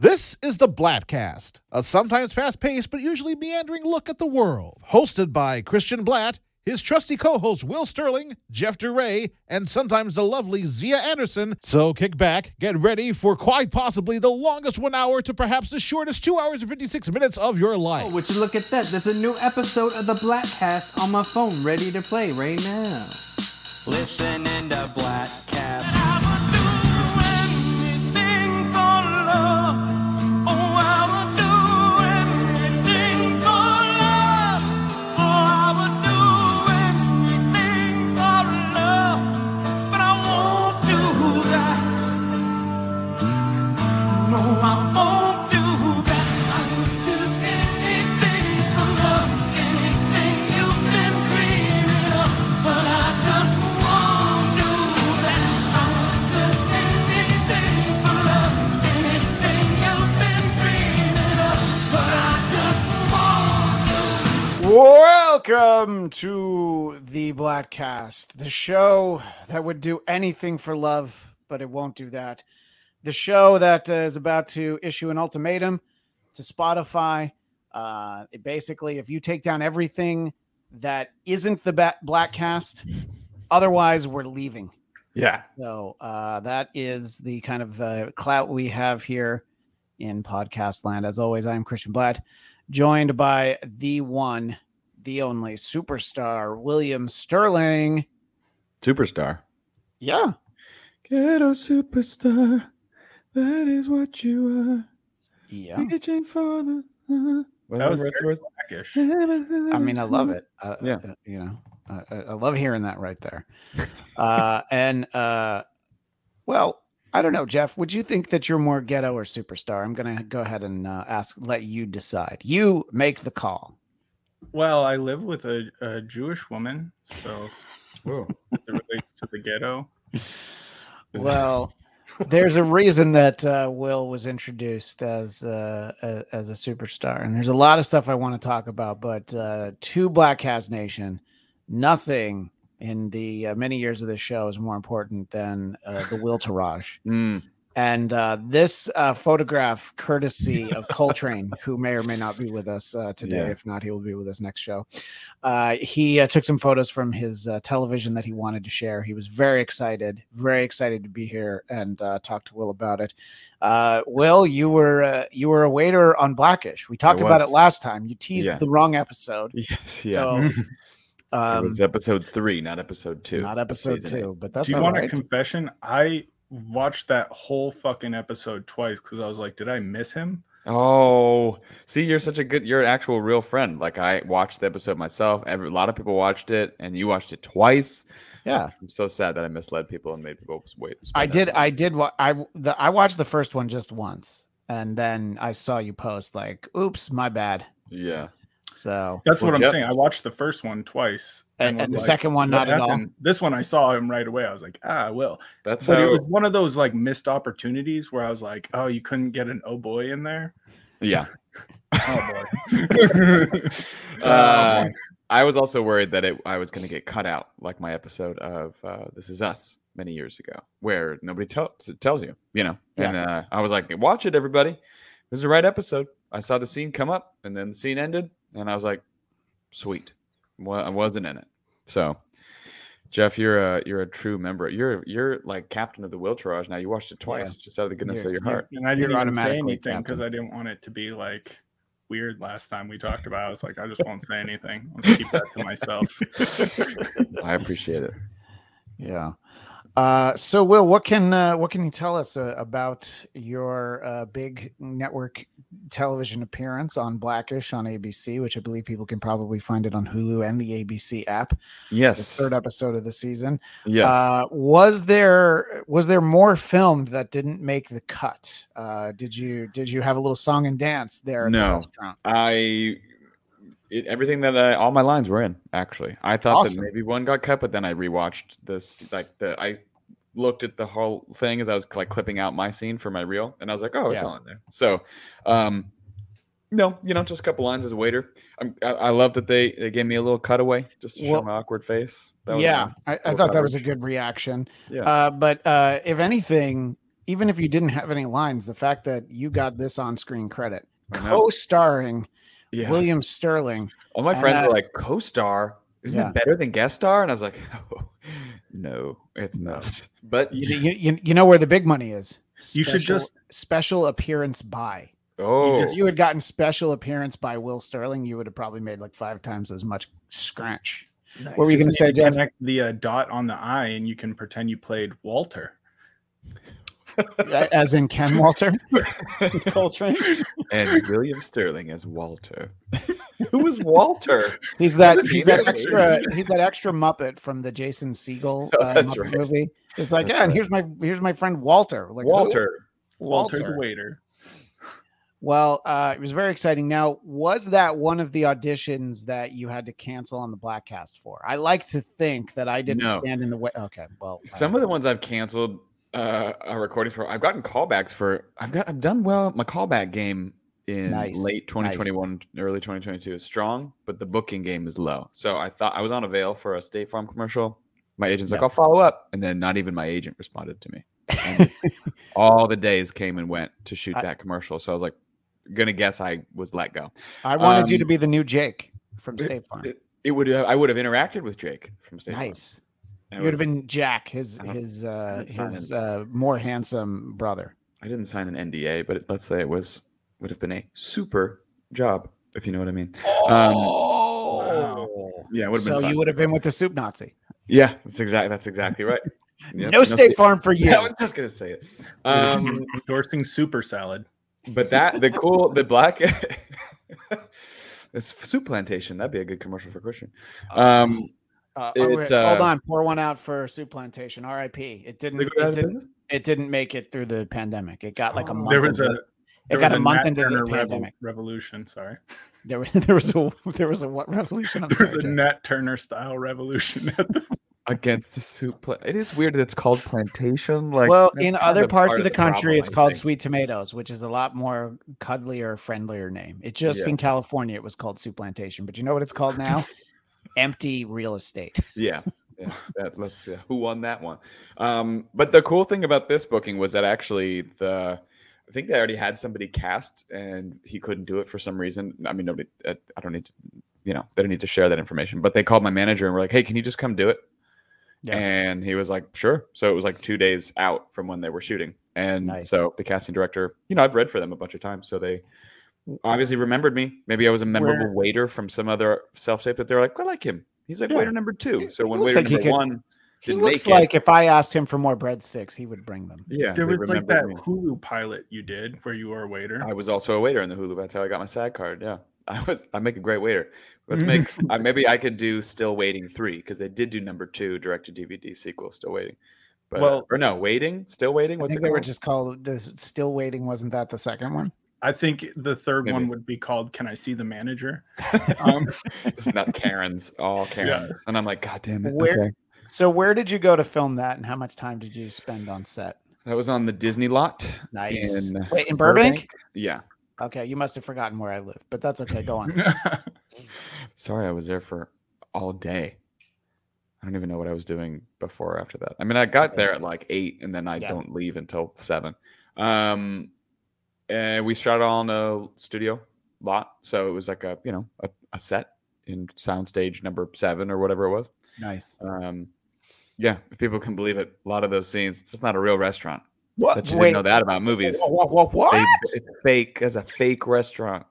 This is the Bladtcast, a sometimes fast paced but usually meandering look at the world. Hosted by Christian Bladt, his trusty co hosts Will Sterling, Jeff DeRay, and sometimes the lovely Zia Anderson. So kick back, get ready for quite possibly the longest one hour to perhaps the shortest two hours and 56 minutes of your life. Oh, would you look at that? There's a new episode of the Bladtcast on my phone ready to play right now. Listening to Bladtcast. Welcome to the Bladtcast, the show that would do anything for love, but it won't do that. The show that uh, is about to issue an ultimatum to Spotify. Uh, basically, if you take down everything that isn't the ba- Bladtcast, otherwise we're leaving. Yeah. So uh, that is the kind of uh, clout we have here in podcast land. As always, I'm Christian Bladt, joined by the one, the only superstar, William Sterling. Superstar. Yeah. Ghetto superstar. That is what you are. Yeah. Reaching for the. Uh, That was very blackish. I mean, I love it. Uh, Yeah. uh, you know, I, I I love hearing that right there. Uh, and, uh, well, I don't know, Jeff. Would you think that you're more ghetto or superstar? I'm going to go ahead and uh, ask, let you decide. You make the call. Well, I live with a, a Jewish woman, so Whoa. as it relates to the ghetto. Well, there's a reason that uh, Will was introduced as uh, a, as a superstar, and there's a lot of stuff I want to talk about. But uh, to Bladtcast Nation, nothing in the uh, many years of this show is more important than uh, the Will Taraj. Mm. And uh, this uh, photograph, courtesy of Coltrane, who may or may not be with us uh, today. Yeah. If not, he will be with us next show. Uh, he uh, took some photos from his uh, television that he wanted to share. He was very excited, very excited to be here and uh, talk to Will about it. Uh, Will, you were uh, you were a waiter on Blackish. We talked about it last time. You teased Yeah. the wrong episode. Yes. Yeah. So, it um, was episode three, not episode two. not episode Season eight. two, but that's Do you all want right. a confession? I watched that whole fucking episode twice because I was like, did I miss him? Oh, see, you're such a good, you're an actual real friend. Like I watched the episode myself. Every, a lot of people watched it, and you watched it twice. yeah. I'm so sad that I misled people and made people wait. I did. that I did. Wa- I the I watched the first one just once, and then I saw you post like, "Oops, my bad." Yeah. So, That's what I'm saying. I watched the first one twice. and, and the like, second one, not at all. This one I saw him right away. I was like, ah, I will. That's But how. it was one of those like missed opportunities where I was like, oh, you couldn't get an oh boy in there. yeah. Oh boy. Uh, I was also worried that it, I was going to get cut out, like my episode of uh, "This Is Us" many years ago, where nobody tell, tells you, you know. Yeah. And uh, I was like, "Watch it, everybody! This is the right episode." I saw the scene come up, and then the scene ended, and I was like, "Sweet." Well, I wasn't in it, so. Jeff, you're a you're a true member. You're you're like captain of the Will Taraj now. You watched it twice, just out of the goodness You're- of your heart. And I You're didn't even say anything because. I didn't want it to be like weird last time we talked about. it. I was like, I just won't say anything. I'll just keep that to myself. I appreciate it. Yeah. Uh, so, Will, what can uh, what can you tell us uh, about your uh, big network television appearance on Blackish on ABC, which I believe people can probably find it on Hulu and the ABC app. The Yes. third episode of the season. Yes. Uh, was there was there more filmed that didn't make the cut? Uh, did you did you have a little song and dance there? The No. I it, everything that I all my lines were in actually. I thought Awesome. that maybe one got cut, but then I rewatched this like the I looked at the whole thing as I was like clipping out my scene for my reel, and I was like, oh, it's Yeah. all in there. So, um, no, you know, just a couple lines as a waiter. I'm, I, I love that they they gave me a little cutaway just to Well, show my awkward face. That was yeah. I, I thought that was a good reaction. Yeah. Uh, but uh, if anything, even if you didn't have any lines, the fact that you got this on-screen credit, co-starring Yeah. William Sterling. All my and friends that- were like, co-star? Isn't Yeah. it better than guest star? And I was like, no, no, it's not. But You, you, you, you know where the big money is. You should just- special appearance by. oh, If you had gotten special appearance by Will Sterling, you would have probably made like five times as much scratch. What were you going to say, Jeff? connect the uh, dot on the eye, and you can pretend you played Walter. As in Ken Walter Coltrane. and William Sterling as Walter. Who was Walter? He's that. He's he that extra. He's that extra Muppet from the Jason Segel Oh, uh, that's Muppet right. movie. It's like, That's yeah, and here's my here's my friend Walter. Like? Walter. Walter, Walter. the waiter. Well, uh, it was very exciting. Now, was that one of the auditions that you had to cancel on the Bladtcast for? I like to think that I didn't No. stand in the way. Okay, well, Some of the ones I've canceled uh a recording for I've gotten callbacks for I've got I've done well my callback game in Nice, late 2021 early 2022 is strong but the booking game is low. So I thought I was on a veil for a State Farm commercial. My agent's like I'll follow up and then not even my agent responded to me. All the days came and went to shoot I- that commercial so I was like gonna guess I was let go. I wanted you um, to be the new Jake from State Farm. it, it would have I would have interacted with Jake from State Farm. Nice. And You would have been Jack, his his uh, didn't his uh, more handsome brother. I didn't sign an NDA, but let's say it was would have been a super job, if you know what I mean. Um, Oh, yeah, it would have so been fun. you would have been with the soup Nazi. yeah, that's exactly that's exactly right. Yep, no State Farm for you. Yeah, I was just gonna say it. Um, Endorsing super salad. but that the cool the black this soup plantation that'd be a good commercial for Christian. Um, Uh, It, wait, hold uh, on, pour one out for soup plantation. R.I.P. It didn't. they go out It didn't, it didn't make it through the pandemic. It got like a Oh. month. There was into, a it got was a month Nat into the Turner revo- pandemic. revolution. Sorry, There, was- there was a there was a what revolution? I'm there was a Jeff. Nat Turner style revolution. Against the soup. Pla- it is weird that it's called plantation. Like, well, in other of parts part of the country, problem, it's I called think. sweet tomatoes, which is a lot more cuddlier, friendlier name. It just Yeah. in California, it was called soup plantation, but you know what it's called now? Empty real estate. Yeah. Yeah, that, let's see who won that one. Um, but the cool thing about this booking was that actually the I think they already had somebody cast and he couldn't do it for some reason. I mean, nobody. uh, I don't need to, you know, they don't need to share that information. But they called my manager and were like, "Hey, can you just come do it?" Yeah. And he was like, "Sure." So it was like two days out from when they were shooting, and Nice. so the casting director, you know, I've read for them a bunch of times, so they obviously remembered me. Maybe I was a memorable Where- waiter from some other self tape that they're like, "I like him." He's like Yeah. waiter number two. So He when looks waiter like number could- one He didn't looks make like it, if I asked him for more breadsticks, he would bring them. yeah, there was like that me. Hulu pilot you did where you were a waiter. I was also a waiter in the Hulu. That's how I got my SAG card. Yeah, I was. I make a great waiter. Let's make. uh, maybe I could do Still Waiting three because they did do number two direct to DVD sequel, Still Waiting. But, Well- or no, Waiting, Still Waiting. I think it they were just called still waiting. Wasn't that the second one? I think the third one would be called "Can I See the Manager?" Um, it's not Karens, all Karens, and I'm like, God damn it. Where- Okay. So where did you go to film that, and how much time did you spend on set? That was on the Disney lot. Nice. In Wait, in Burbank? Yeah. Okay, you must have forgotten where I live, but that's okay. Go on. Sorry, I was there for all day. I don't even know what I was doing before or after that. I mean, I got there at like eight, and then I Yeah. don't leave until seven. Um, and we shot it all in a studio lot, so it was like a you know a, a set in soundstage number seven or whatever it was. nice. Um, yeah, if people can believe it, a lot of those scenes. It's not a real restaurant. What? That you Wait, didn't know that about movies. What? What? what? They- it's fake as a fake restaurant.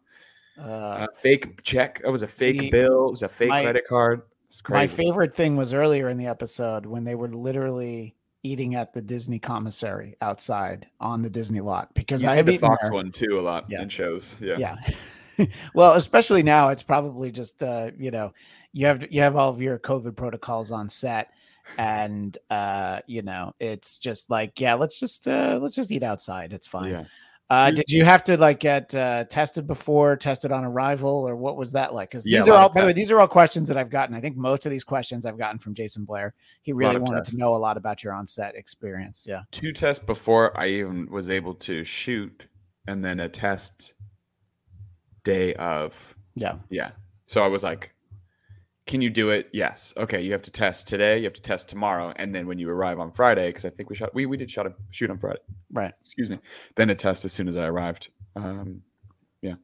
Uh, A fake check. It was a fake the- bill. It was a fake my- credit card. It's my favorite thing was earlier in the episode when they were literally eating at the Disney commissary outside on the Disney lot because I see have the Fox there. one too a lot Yeah. in shows. Yeah. Yeah. well, especially now, it's probably just uh, you know, you have you have all of your COVID protocols on set, and uh, you know, it's just like, yeah, let's just uh, let's just eat outside. It's fine. Yeah. Uh, did you have to like get uh, tested before, tested on arrival, or what was that like? Because these a are all, by the way, these are all questions that I've gotten. I think most of these questions I've gotten from Jason Blair. He really wanted tests. to know a lot about your on-set experience. Yeah. Two tests before I even was able to shoot, and then a test day of. Yeah. Yeah. So I was like, can you do it? Yes. Okay, you have to test today. You have to test tomorrow, and then when you arrive on Friday, because I think we shot we we did shot a shoot on Friday. Right. Excuse me. Then a test as soon as I arrived. Um, yeah.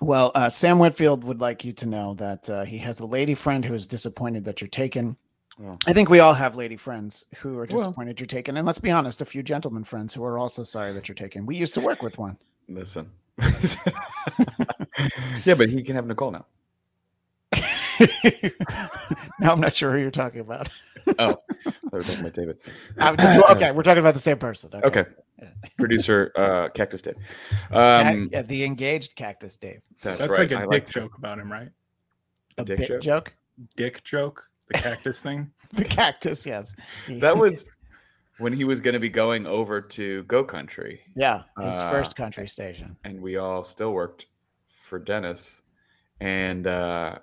Well, uh, Sam Whitfield would like you to know that uh, he has a lady friend who is disappointed that you're taken. well, I think we all have lady friends who are Well- disappointed you're taken. And let's be honest, a few gentlemen friends who are also sorry that you're taken. We used to work with one. listen. yeah, but he can have Nicole now. now I'm not sure who you're talking about. Oh, they were talking about David. Uh, that's- okay, we're talking about the same person. Okay. Producer uh, Cactus Dave. Um, yeah, the engaged cactus Dave. that's, That's right. like a I dick like joke about him, right? A, dick bit joke? joke? Dick joke, the cactus thing. The cactus, yes. that was when he was going to be going over to Go Country, yeah, his Uh, first country station. and we all still worked for Dennis, and uh,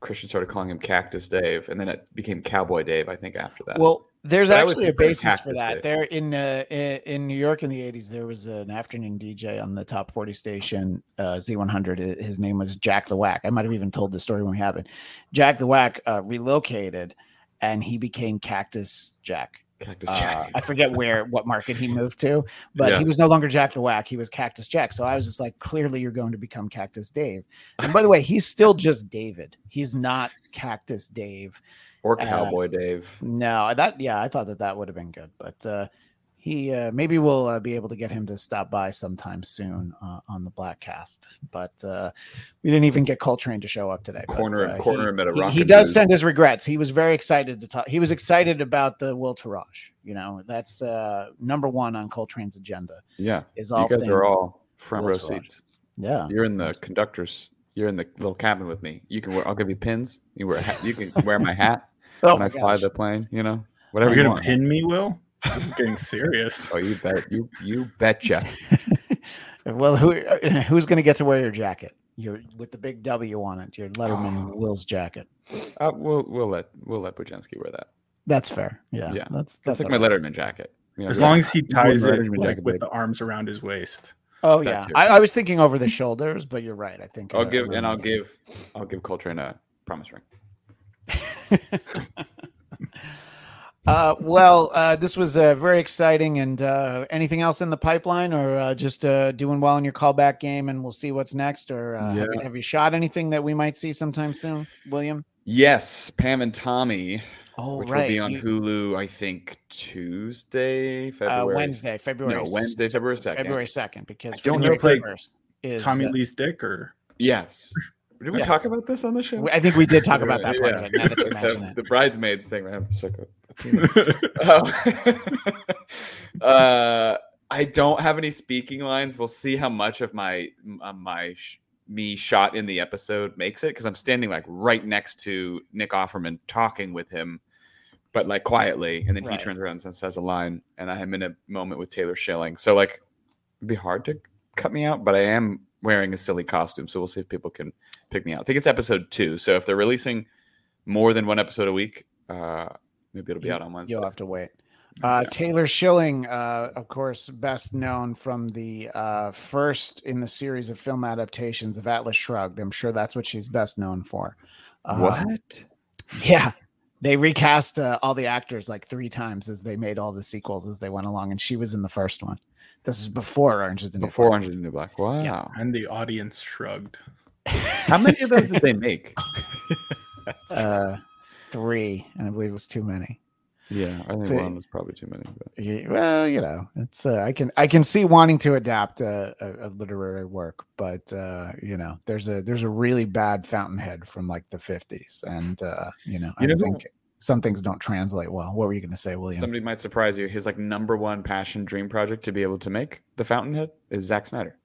Christian started calling him Cactus Dave, and then it became Cowboy Dave. I think after that. Well, there's But actually a basis for that. Day. There in uh, in New York in the '80s, there was an afternoon DJ on the top 40 station uh, Z100. His name was Jack the Whack. I might have even told the story when we happened. Jack the Whack uh, relocated, and he became Cactus Jack. Cactus Uh, Jack. I forget where what market he moved to, but Yeah. he was no longer Jack the Whack. He was Cactus Jack. So I was just like, clearly you're going to become Cactus Dave. And by the way, he's still just David. He's not Cactus Dave. or uh, Cowboy Dave. No, that yeah, I thought that that would have been good, but uh, he uh, maybe we'll uh, be able to get him to stop by sometime soon uh, on the Bladtcast. But uh, we didn't even get Coltrane to show up today. but, Corner uh, corner he- him at a he, he does send his regrets. He was very excited to talk. He was excited about the Will Taraj. You know, that's uh, number one on Coltrane's agenda. Yeah, Is all you guys are all front row seats. yeah. You're in the conductors. You're in the little cabin with me. You can wear. I'll give you pins. You wear. A hat, you can wear my hat Oh when my I fly gosh. the plane. You know, whatever You're you gonna want. pin me, Will? This is getting serious. Oh, you bet. You you betcha. well, who who's going to get to wear your jacket? Your with the big W on it. Your Letterman Oh. Will's jacket. Uh, we'll we'll let we'll let Bujanski wear that. That's fair. Yeah, Yeah. that's That's that's like my all right. Letterman jacket. You know, As yeah. long as he ties it like, jacket, with babe. the arms around his waist. Oh that yeah. I, I was thinking over the shoulders, but you're right. I think I'll uh, give and I'll give I'll give Coltrane a promise ring. Uh, well, uh, this was uh, very exciting. And uh, anything else in the pipeline, or uh, just uh, doing well in your callback game, and we'll see what's next. Or uh, have, you, have you shot anything that we might see sometime soon, William? Yes, Pam and Tommy, Oh, which right. will be on you- Hulu. I think Tuesday, February, Wednesday, February No, Wednesday, February second. February second, because I don't February know if- first is. Tommy uh, Lee's dick, or Yes. Did we Yes. talk about this on the show? I think we did talk about that part Yeah. of it. Now that you mention the, it. the bridesmaids thing. Man, Oh. uh, I don't have any speaking lines. We'll see how much of my uh, my sh- me shot in the episode makes it because I'm standing like right next to Nick Offerman talking with him, but like quietly, and then Right. he turns around and says a line, and I am in a moment with Taylor Schilling. So like, it'd be hard to cut me out, but I am wearing a silly costume, so we'll see if people can pick me out. I think it's episode two, so if they're releasing more than one episode a week, uh, maybe it'll be You- out on Wednesday. You'll have to wait. Uh, Taylor Schilling, uh, of course, best known from the uh, first in the series of film adaptations of Atlas Shrugged. I'm sure that's what she's best known for. Uh, what? Yeah. They recast uh, all the actors like three times as they made all the sequels as they went along, and she was in the first one. This is before Orange is the New Before Black. Orange is the New Black. Wow. and the audience shrugged. How many of those did they make? Three, and I believe it was too many. yeah, I think to- one was probably too many. But Well, you know, it's uh, I can I can see wanting to adapt a, a, a literary work, but uh, you know, there's a there's a really bad Fountainhead from like the 50s, and uh, you know, I You know who- think some things don't translate well. What were you going to say, William? somebody might surprise you. His like number one passion dream project to be able to make the Fountainhead is Zack Snyder.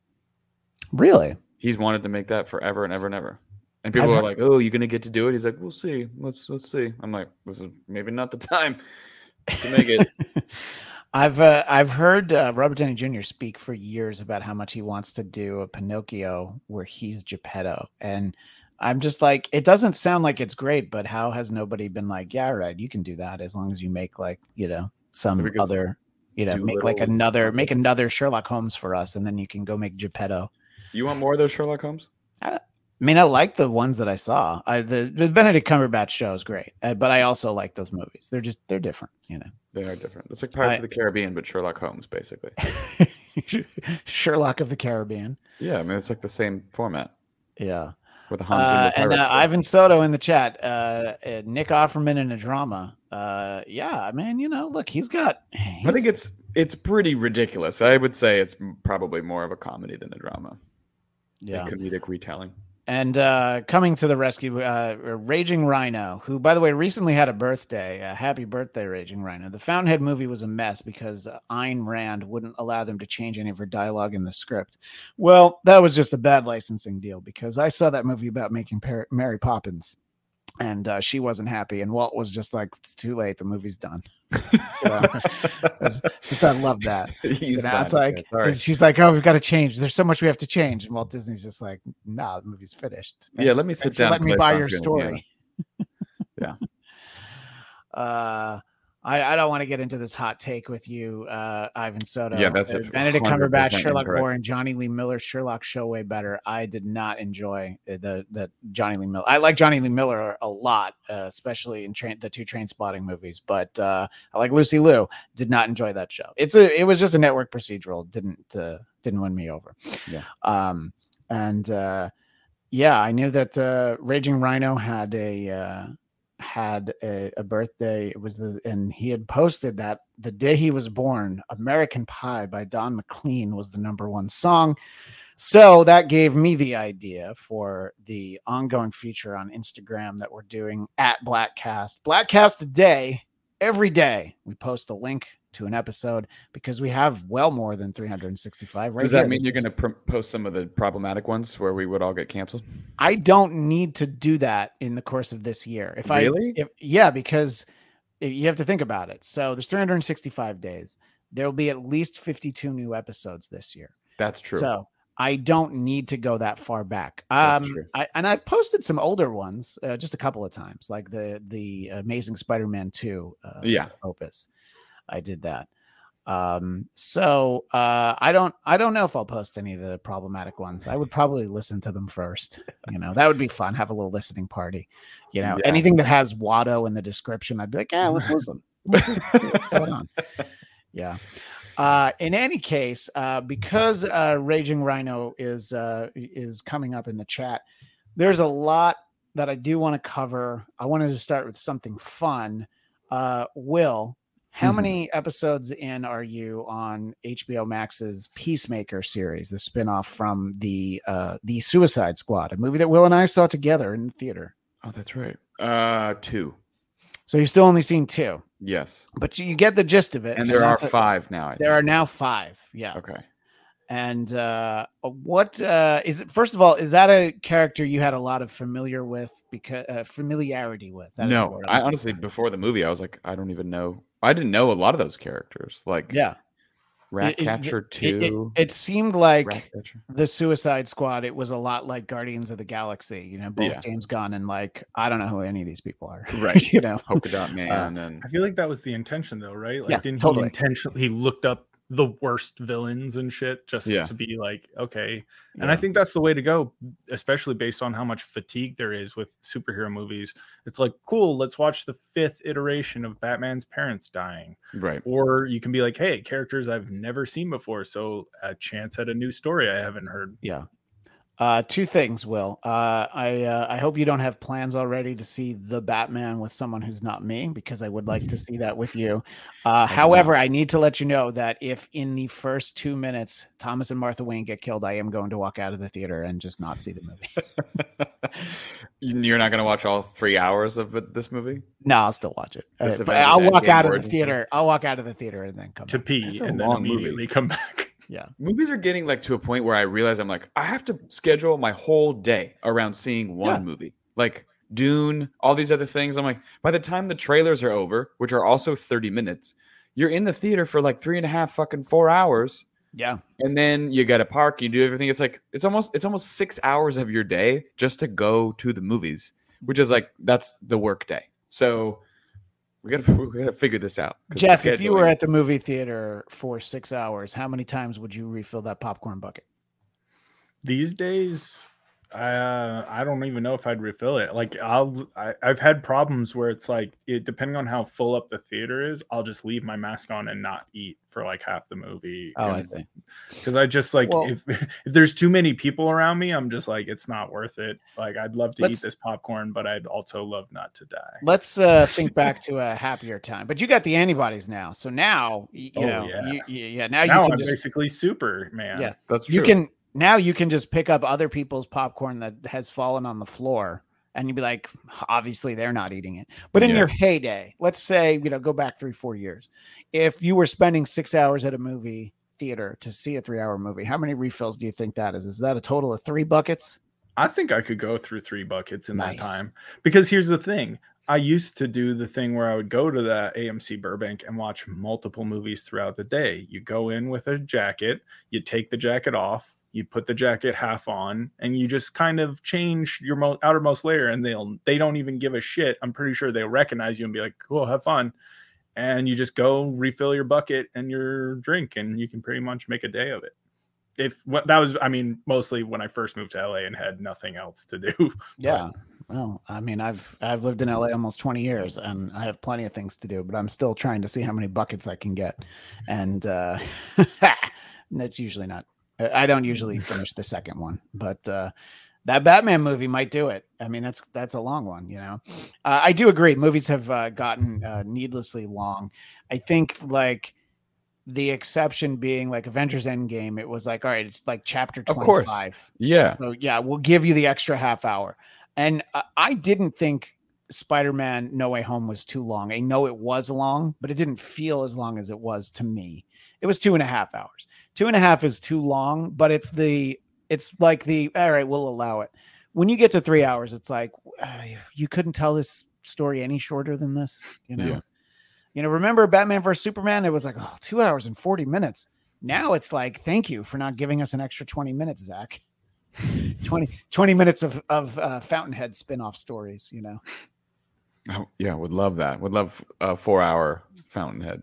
really? He's wanted to make that forever and ever and ever. And people I've are like, "Oh, you're gonna get to do it?" He's like, "We'll see. Let's let's see." I'm like, "This is maybe not the time to make it." I've uh, I've heard uh, Robert Downey Jr. speak for years about how much he wants to do a Pinocchio where he's Geppetto, and I'm just like, it doesn't sound like it's great, but how has nobody been like, yeah, right, you can do that as long as you make like you know some other, you know, make like another make another Sherlock Holmes for us, and then you can go make Geppetto. you want more of those Sherlock Holmes? I mean, I like the ones that I saw. I, the, the Benedict Cumberbatch show is great, uh, but I also like those movies. They're just they're different, you know. They are different. It's like Pirates I- of the Caribbean, but Sherlock Holmes, basically. Sherlock of the Caribbean. Yeah, I mean it's like the same format Yeah. with the Hans Uh, and uh. Ivan Soto in the chat. Uh, uh, Nick Offerman in a drama. Uh, yeah, man. You know, look, he's got. I think it's it's pretty ridiculous. I would say it's probably more of a comedy than a drama. yeah. A comedic retelling. And uh, coming to the rescue, uh, Raging Rhino, who, by the way, recently had a birthday. Uh, happy birthday, Raging Rhino. The Fountainhead movie was a mess because Ayn Rand wouldn't allow them to change any of her dialogue in the script. Well, that was just a bad licensing deal because I saw that movie about making Par- Mary Poppins. And uh, she wasn't happy, and Walt was just like, "It's too late. The movie's done." Just I love that. You You know, it's like she's like, "Oh, we've got to change. There's so much we have to change." And Walt Disney's just like, "Nah, the movie's finished." Yeah, let me sit Thanks down Let me buy your Film, story. Yeah. uh, I, I don't want to get into this hot take with you, uh, Ivan Soto. Yeah, that's Uh, a Benedict Cumberbatch, Sherlock incorrect. Jonny Lee Miller Sherlock show way better. I did not enjoy uh, the the Jonny Lee Miller. I like Jonny Lee Miller a lot, uh, especially in train, the two Trainspotting movies. But uh, I like Lucy Liu. Did not enjoy that show. It's a it was just a network procedural. Didn't uh, didn't win me over. Yeah. Um, and uh, yeah, I knew that uh, Raging Rhino had a uh, had a, a birthday. It was the and he had posted that the day he was born, "American Pie" by Don McLean was the number one song. So that gave me the idea for the ongoing feature on Instagram that we're doing at Bladtcast. Bladtcast today, every day, we post a link to an episode because we have well more than 365 right Does that here. mean you're going to pr- post some of the problematic ones where we would all get canceled? I don't need to do that in the course of this year. If Really? I, if, yeah, because you have to think about it. So there's 365 days. There will be at least 52 new episodes this year. That's true. So I don't need to go that far back. Um. I, and I've posted some older ones uh, just a couple of times, like the the Amazing Spider-Man 2 uh, Yeah. opus. I did that. Um, so uh, I don't I don't know if I'll post any of the problematic ones. I would probably listen to them first. You know, that would be fun. Have a little listening party. You know, Yeah. anything that has Watto in the description, I'd be like, yeah, let's listen. Let's what's going on. Yeah. Uh, in any case, uh, because uh, Raging Rhino is uh, is coming up in the chat, there's a lot that I do want to cover. I wanted to start with something fun. Uh, Will, how Mhm. many episodes in are you on HBO Max's Peacemaker series, the spinoff from the uh, the Suicide Squad, a movie that Will and I saw together in the theater? oh, that's right. Uh, two. So you've still only seen two, Yes. but you, get the gist of it. And there are that's a- five now. I There are now five. Yeah. Okay. And uh, what uh, is it? First of all, is that a character you had a lot of familiar with because uh, familiarity with? That No, I honestly, before the movie, I was like, I don't even know. I didn't know a lot of those characters, like yeah. It- it- Ratcatcher It, Two. it, it seemed like the Suicide Squad. It was a lot like Guardians of the Galaxy. You know, both Yeah. James Gunn and like I don't know who any of these people are. Right. you know. Polka Dot Man, uh, and I feel like that was the intention, though, right? Like, Yeah, didn't totally. he intentionally he looked up the worst villains and shit just Yeah. to be like, okay. And Yeah. I think that's the way to go, especially based on how much fatigue there is with superhero movies. It's like, cool, let's watch the fifth iteration of Batman's parents dying. right. Or you can be like, hey, characters I've never seen before, so a chance at a new story I haven't heard. Yeah. Uh, two things, Will. Uh, I uh, I hope you don't have plans already to see the Batman with someone who's not me, because I would like to see that with you. Uh, however, I need to let you know that if in the first two minutes Thomas and Martha Wayne get killed, I am going to walk out of the theater and just not see the movie. You're not going to watch all three hours of this movie? no, I'll still watch it. Uh, but I'll walk out of the theater. I'll walk out of the theater and then come To back. pee That's and then long movie. immediately come back. Yeah. Movies are getting like to a point where I realize I'm like, I have to schedule my whole day around seeing one Yeah. movie. Like Dune, all these other things. I'm like, by the time the trailers are over, which are also 30 minutes, you're in the theater for like three and a half fucking four hours. Yeah. And then you got to park, you do everything. It's like it's almost it's almost six hours of your day just to go to the movies, which is like that's the work day. So we gotta we gotta figure this out. the Jeff, if you were at the movie theater for six hours, how many times would you refill that popcorn bucket? These days, Uh, I don't even know if I'd refill it. Like I'll, I, I've had problems where it's like, it depending on how full up the theater is, I'll just leave my mask on and not eat for like half the movie. Oh, I see. Because I just like Well- if if there's too many people around me, I'm just like it's not worth it. Like I'd love to eat this popcorn, but I'd also love not to die. Let's uh, think back to a happier time. But you got the antibodies now, so now you Oh, know, yeah. you, you- yeah. Now, now you can I'm just basically Superman. Yeah. That's true. you can now you can just pick up other people's popcorn that has fallen on the floor and you'd be like obviously they're not eating it but in Yeah. your heyday let's say you know go back three four years if you were spending six hours at a movie theater to see a three hour movie how many refills do you think that is is that a total of three buckets I think I could go through three buckets in Nice. that time. Because here's the thing. I used to do the thing where I would go to the AMC Burbank and watch multiple movies throughout the day. You go in with a jacket, you take the jacket off, you put the jacket half on, and you just kind of change your mo- outermost layer and they'll they don't even give a shit. I'm pretty sure they'll recognize you and be like, "Cool, have fun." And you just go refill your bucket and your drink and you can pretty much make a day of it. If what that was I mean mostly when I first moved to LA and had nothing else to do. yeah well i mean i've i've lived in la almost 20 years and i have plenty of things to do but i'm still trying to see how many buckets i can get and uh that's usually not I don't usually finish the second one, but uh, that Batman movie might do it. I mean, that's that's a long one, you know. Uh, I do agree. Movies have uh, gotten uh, needlessly long. I think like the exception being like Avengers Endgame. It was like, all right, it's like chapter Of course. five. yeah. So yeah, we'll give you the extra half hour. And uh, I didn't think Spider-Man No Way Home was too long. I know it was long, but it didn't feel as long as it was to me. It was two and a half hours. Two and a half is too long, but it's the it's like the all right, we'll allow it. When you get to three hours, it's like uh, you couldn't tell this story any shorter than this. You know, Yeah. you know. Remember Batman versus Superman? It was like oh, two hours and forty minutes. Now it's like, thank you for not giving us an extra 20 minutes, Zach. 20, 20 minutes of, of uh, Fountainhead spin-off stories, you know. Oh, yeah, would love that. Would love a four hour Fountainhead.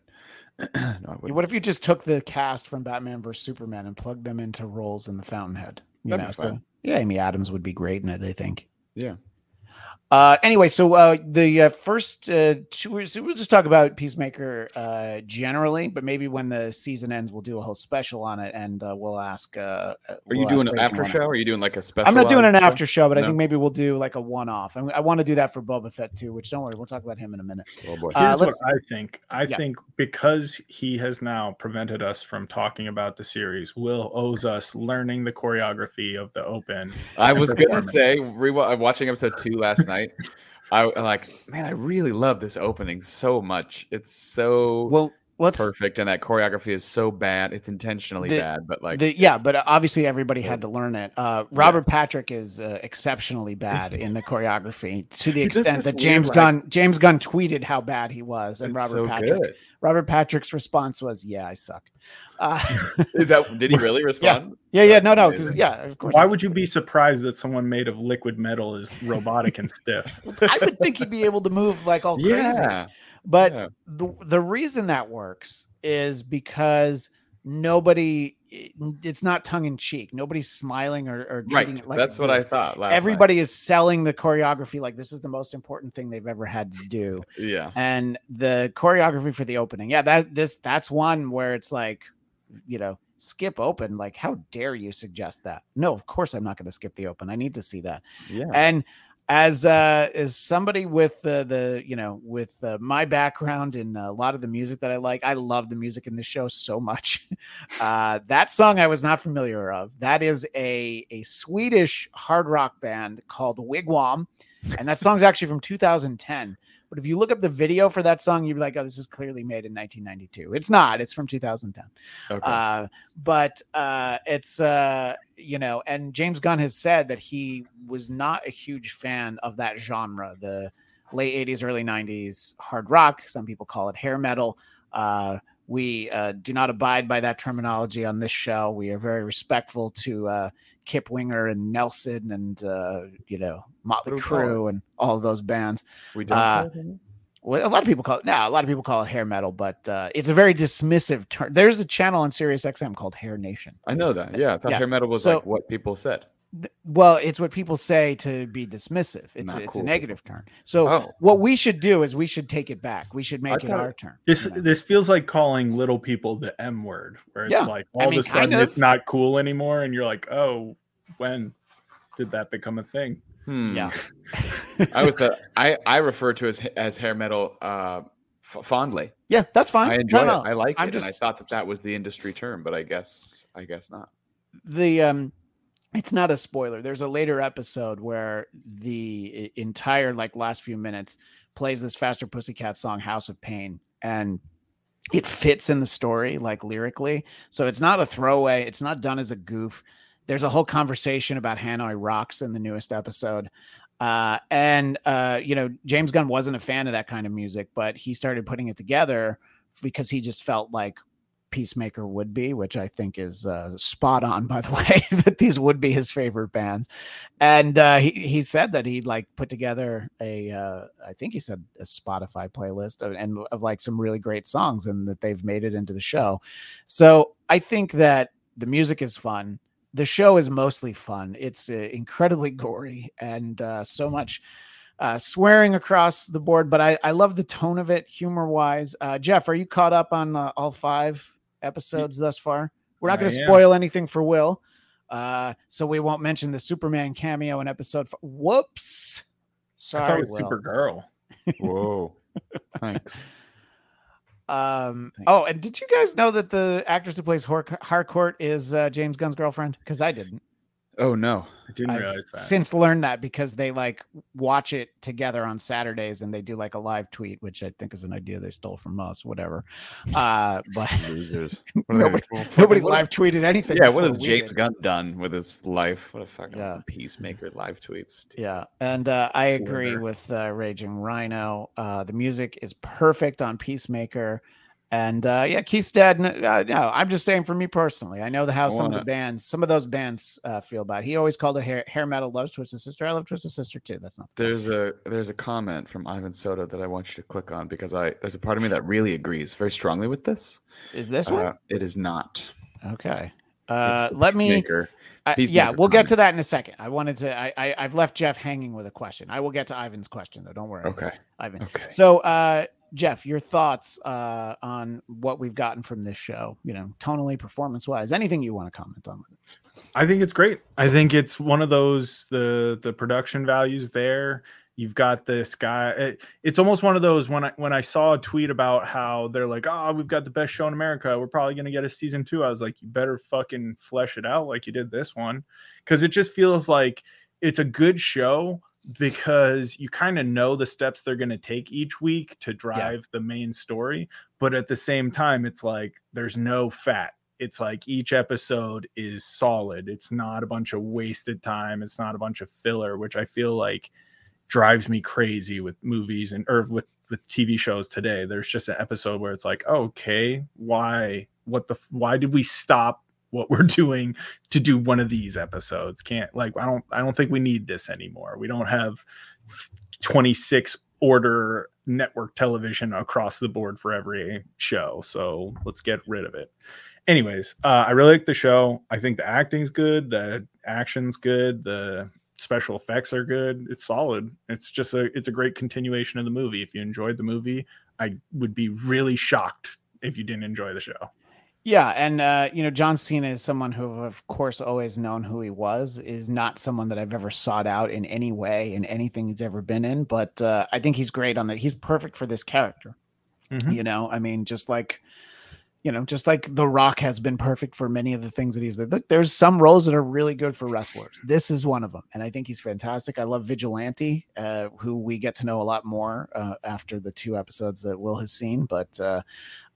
no. What if you just took the cast from Batman versus Superman and plugged them into roles in the Fountainhead? You That'd know, so, yeah, Amy Adams would be great in it, I think. yeah. Uh, anyway, so uh, the uh, first, uh, two, so we'll just talk about Peacemaker uh, generally, but maybe when the season ends, we'll do a whole special on it, and uh, we'll ask. Uh, Are you doing an after show? Or are you doing like a special? I'm not doing an show? after show, but I think maybe we'll do like a one-off. I, I want to do that for Boba Fett too. Which don't worry, we'll talk about him in a minute. Oh boy. Uh, Here's what let's- I think. I Yeah. think because he has now prevented us from talking about the series, Will owes us learning the choreography of the open. I was gonna say, rewa- I'm watching episode two last night. I like, man, I really love this opening so much. It's so Well, let's. perfect, and that choreography is so bad. It's intentionally The- bad, but like, the, yeah, but obviously everybody had to learn it. Uh, Robert Patrick is uh, exceptionally bad in the choreography to the extent this that weird, James like- Gunn James Gunn tweeted how bad he was, and Robert so Patrick good. Robert Patrick's response was, "Yeah, I suck." Uh, Is that? Did he really respond? yeah, yeah, That's no, no, because yeah, of course. Why would you be surprised that someone made of liquid metal is robotic and stiff? I would think he'd be able to move like all crazy. But yeah. the the reason that works is because nobody it's not tongue in cheek. Nobody's smiling or, or treating right. it like That's what I thought. Last night. Everybody is selling the choreography like this is the most important thing they've ever had to do. Yeah, And the choreography for the opening, yeah, that this that's one where it's like, you know, skip open. Like, how dare you suggest that? No, of course I'm not going to skip the open. I need to see that yeah. and as uh as somebody with the the you know with uh, my background and a lot of the music that i like i love the music in this show so much. Uh that song i was not familiar of. That is a a swedish hard rock band called wigwam and that song's actually from 2010 but if you look up the video for that song you'd be like oh this is clearly made in 1992 it's not it's from 2010 Okay. uh, but uh, it's uh, you know, and James Gunn has said that he was not a huge fan of that genre, the late '80s, early '90s hard rock. Some people call it hair metal. We uh, do not abide by that terminology on this show. We are very respectful to uh, Kip Winger and Nelson and uh, you know Motley What do we call it? Crue and all of those bands. we don't. uh, call it any? Well, a lot of people call it now. A lot of people call it hair metal, but uh, it's a very dismissive term. There's a channel on Sirius XM called Hair Nation. I know that. Yeah, I thought yeah. hair metal was So- like what people said. Th- well, it's what people say to be dismissive. It's Not it's cool a negative turn. So Oh. what we should do is we should take it back. We should make it our turn. This you know? this feels like calling little people the M word, where it's Yeah, like I all mean, of a sudden kind of. it's not cool anymore, and you're like, oh, when did that become a thing? Hmm. Yeah. I was the I I refer to as as hair metal uh f- fondly. yeah, that's fine. I enjoy no, it. I like I'm it. and I thought that that was the industry term, but I guess I guess not. the um it's not a spoiler. There's a later episode where the entire like last few minutes plays this faster pussycat song house of pain and it fits in the story like lyrically. So it's not a throwaway. It's not done as a goof. There's a whole conversation about hanoi rocks in the newest episode. Uh, and uh, you know james gunn wasn't a fan of that kind of music but he started putting it together because he just felt like Peacemaker would be, which I think is uh, spot on, by the way, that these would be his favorite bands. And uh, he he said that he'd like put together a, uh, I think he said a Spotify playlist of, and of like some really great songs, and that they've made it into the show. So I think that the music is fun. The show is mostly fun. It's uh, incredibly gory and uh, so much uh, swearing across the board, but I, I love the tone of it, humor wise. Uh, Jeff, are you caught up on uh, all five episodes thus far? We're not going to spoil anything for Will, uh, so we won't mention the Superman cameo in episode. F- Whoops, sorry, it was Will. Supergirl. Whoa. Thanks. Um, Thanks. oh, and did you guys know that the actress who plays Har- Harcourt is uh, James Gunn's girlfriend? Because I didn't. Oh no. I didn't I've realize that. since learned that because they like watch it together on Saturdays and they do like a live tweet, which I think is an idea they stole from us, whatever. Uh, but Losers. nobody, nobody live tweeted anything. Yeah, what has James. Gunn done with his life? What a fucking Yeah. peacemaker live tweets. Yeah, and uh, I agree with uh, Raging Rhino. Uh, the music is perfect on Peacemaker, and uh, yeah, Keith's dead. Uh, no, I'm just saying for me personally, I know the how I some of the bands, some of those bands uh, feel about. it. He always called it hair, hair metal. Loves Twisted Sister. I love Twisted Sister too. That's not the point. There's a there's a comment from Ivan Soto that I want you to click on because I there's a part of me that really agrees very strongly with this. Is this one Uh, it is not. okay? Uh, let me. I, yeah, we'll get to that in a second. I wanted to. I, I I've left Jeff hanging with a question. I will get to Ivan's question though. Don't worry. Okay. Ivan. Okay. So, uh, Jeff, your thoughts uh, on what we've gotten from this show? You know, tonally, performance-wise, anything you want to comment on? I think it's great. I think it's one of those the the production values there. You've got this guy. It, it's almost one of those when I when I saw a tweet about how they're like, oh, we've got the best show in America. We're probably gonna get a season two. I was like, you better fucking flesh it out like you did this one, because it just feels like it's a good show because you kind of know the steps they're going to take each week to drive the main story but at the same time it's like there's no fat. It's like each episode is solid. It's not a bunch of wasted time. It's not a bunch of filler which i feel like drives me crazy with movies and or with with tv shows today. There's just an episode where it's like okay why? What the why did we stop what we're doing to do one of these episodes. Can't like i don't i don't think we need this anymore. We don't have 26 order network television across the board for every show so let's get rid of it. Anyways uh, i really like the show. I think the acting's good the action's good the special effects are good. It's solid. It's just a it's a great continuation of the movie. If you enjoyed the movie i would be really shocked if you didn't enjoy the show Yeah, and uh, you know, John Cena is someone who, of course, always known who he was. Is not someone that I've ever sought out in any way in anything he's ever been in. But uh, I think he's great on that. He's perfect for this character. Mhm. You know, I mean, just like you know, just like The Rock has been perfect for many of the things that he's. Look, there's some roles that are really good for wrestlers. This is one of them, and I think he's fantastic. I love Vigilante, uh, who we get to know a lot more uh, after the two episodes that Will has seen. But uh,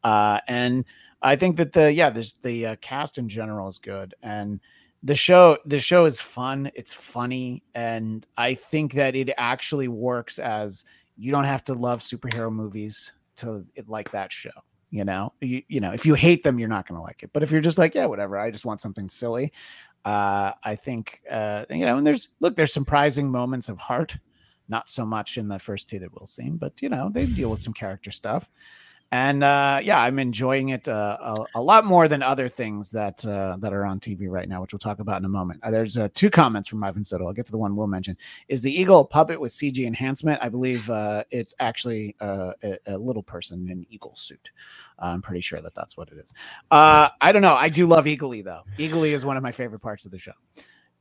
uh, and I think that the yeah, there's the uh, cast in general is good, and the show the show is fun. It's funny, and I think that it actually works as you don't have to love superhero movies to like that show. You know, you, you know, if you hate them, you're not going to like it. But if you're just like, yeah, whatever, I just want something silly. Uh, I think, uh, you know, and there's look, there's surprising moments of heart, not so much in the first two that we'll see, but you know, they deal with some character stuff. And uh, yeah, I'm enjoying it uh, a, a, lot more than other things that uh, that are on TV right now, which we'll talk about in a moment. Uh, there's uh, two comments from Ivan Siddle. I'll get to the one we'll mention. Is the eagle a puppet with CG enhancement? I believe uh, it's actually a, a, little person in eagle suit. I'm pretty sure that that's what it is. I don't know. I do love Eagly though. Eagly is one of my favorite parts of the show.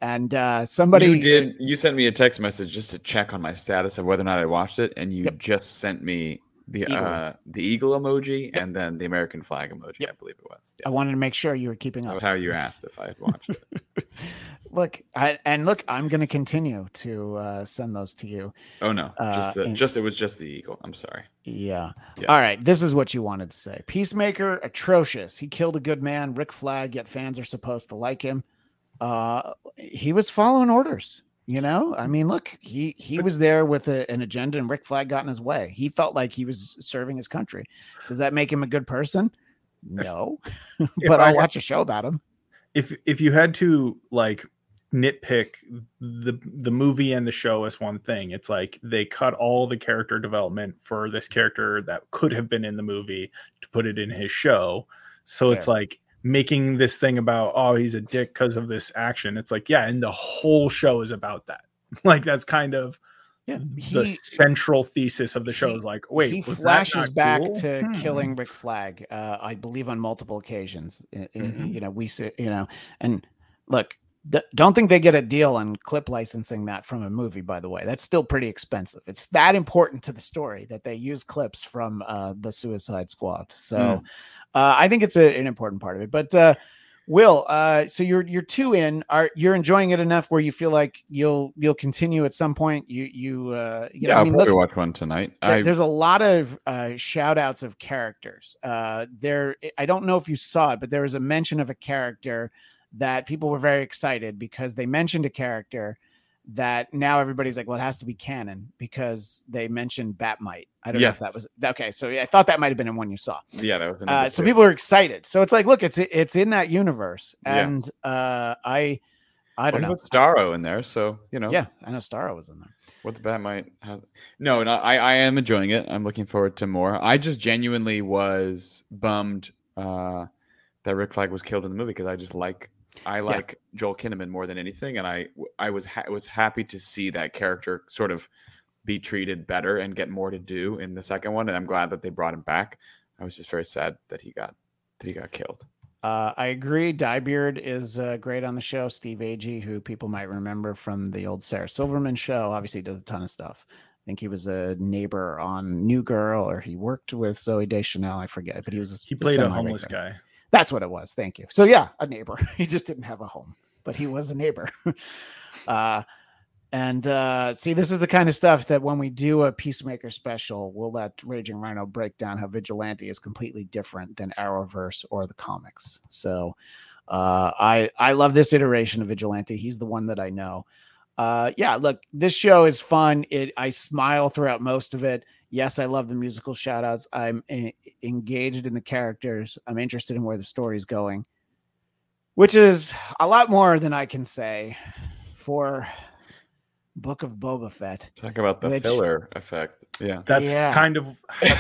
And somebody you did you sent me a text message just to check on my status of whether or not I watched it, and you yep. just sent me the eagle. uh the eagle emoji yep. and then the American flag emoji. Yep. I believe it was. I wanted to make sure you were keeping up. How you asked if I had watched it. look, I, and look, I'm going to continue to uh, send those to you. Oh no, just the, uh, and, just it was just the eagle. I'm sorry. Yeah. yeah. All right. This is what you wanted to say. Peacemaker, atrocious. He killed a good man. Rick Flag. Yet fans are supposed to like him. Uh, he was following orders. You know, I mean, look, he he was there with a, an agenda, and Rick Flag got in his way. He felt like he was serving his country. Does that make him a good person? No, but I'll watch a show about him. If if you had to like nitpick the the movie and the show as one thing, it's like they cut all the character development for this character that could have been in the movie to put it in his show. So Fair. it's like making this thing about oh he's a dick because of this action it's like yeah and the whole show is about that like that's kind of yeah, he, the central thesis of the show he, is like wait he flashes back cool? to hmm. killing rick flag uh, i believe on multiple occasions mm-hmm. you know we say you know and look don't think they get a deal on clip licensing that from a movie by the way that's still pretty expensive it's that important to the story that they use clips from uh, the suicide squad so mm. Uh, I think it's a, an important part of it. But uh, Will, uh, so you're you're two in. Are you're enjoying it enough where you feel like you'll you'll continue at some point? You you uh, you yeah, know, I'll I mean, probably look, watch one tonight. Th- there's a lot of uh, shout outs of characters. Uh, there, I don't know if you saw it, but there was a mention of a character that people were very excited because they mentioned a character that now everybody's like, well, it has to be canon because they mentioned Bat-Mite. I don't yes. know if that was okay. So yeah, I thought that might have been in one you saw. Yeah, that was. Uh, so people are excited. So it's like, look, it's it's in that universe, and yeah. uh, I. I don't well, know. Starro in there, so you know. Yeah, I know Starro was in there. What's Bat-Mite has? No, no, I I am enjoying it. I'm looking forward to more. I just genuinely was bummed uh, that Rick Flag was killed in the movie because I just like I like yeah. Joel Kinnaman more than anything, and I I was ha- was happy to see that character sort of be treated better and get more to do in the second one, and I'm glad that they brought him back. I was just very sad that he got that he got killed. Uh, I agree. Diebeard is uh, great on the show. Steve Agee, who people might remember from the old Sarah Silverman show, obviously does a ton of stuff. I think he was a neighbor on New Girl, or he worked with Zooey Deschanel. I forget, but he was he played a homeless guy. That's what it was. Thank you. So yeah, a neighbor. he just didn't have a home, but he was a neighbor. uh, and uh, see, this is the kind of stuff that when we do a Peacemaker special, we'll let Raging Rhino break down how Vigilante is completely different than Arrowverse or the comics. So uh, I I love this iteration of Vigilante. He's the one that I know. Uh, yeah, look, this show is fun. It I smile throughout most of it. Yes, I love the musical shout outs. I'm a- engaged in the characters. I'm interested in where the story's going, which is a lot more than I can say for Book of Boba Fett. Talk about the which, filler effect. Yeah. That's yeah. kind of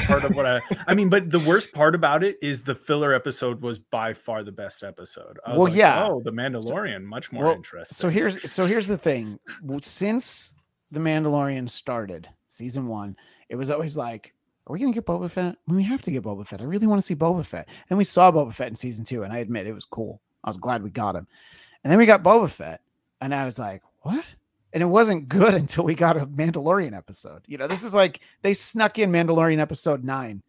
part of what I I mean, but the worst part about it is the filler episode was by far the best episode. well, like, yeah. Oh, the Mandalorian, so, much more well, interesting. So here's so here's the thing. Since the Mandalorian started, season one, it was always like, are we going to get Boba Fett? we have to get Boba Fett. I really want to see Boba Fett. And we saw Boba Fett in season two, and I admit it was cool. I was glad we got him. And then we got Boba Fett, and I was like, what? And it wasn't good until we got a Mandalorian episode. You know, this is like they snuck in Mandalorian episode nine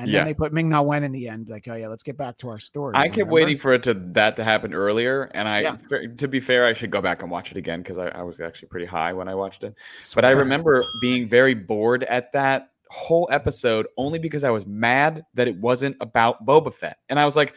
and yeah. then they put Ming Na Wen in the end, like, oh yeah, let's get back to our story. I kept remember? waiting for it to that to happen earlier, and I, yeah. to be fair, I should go back and watch it again because I, I, was actually pretty high when I watched it. Swear. But I remember being very bored at that whole episode only because I was mad that it wasn't about Boba Fett, and I was like,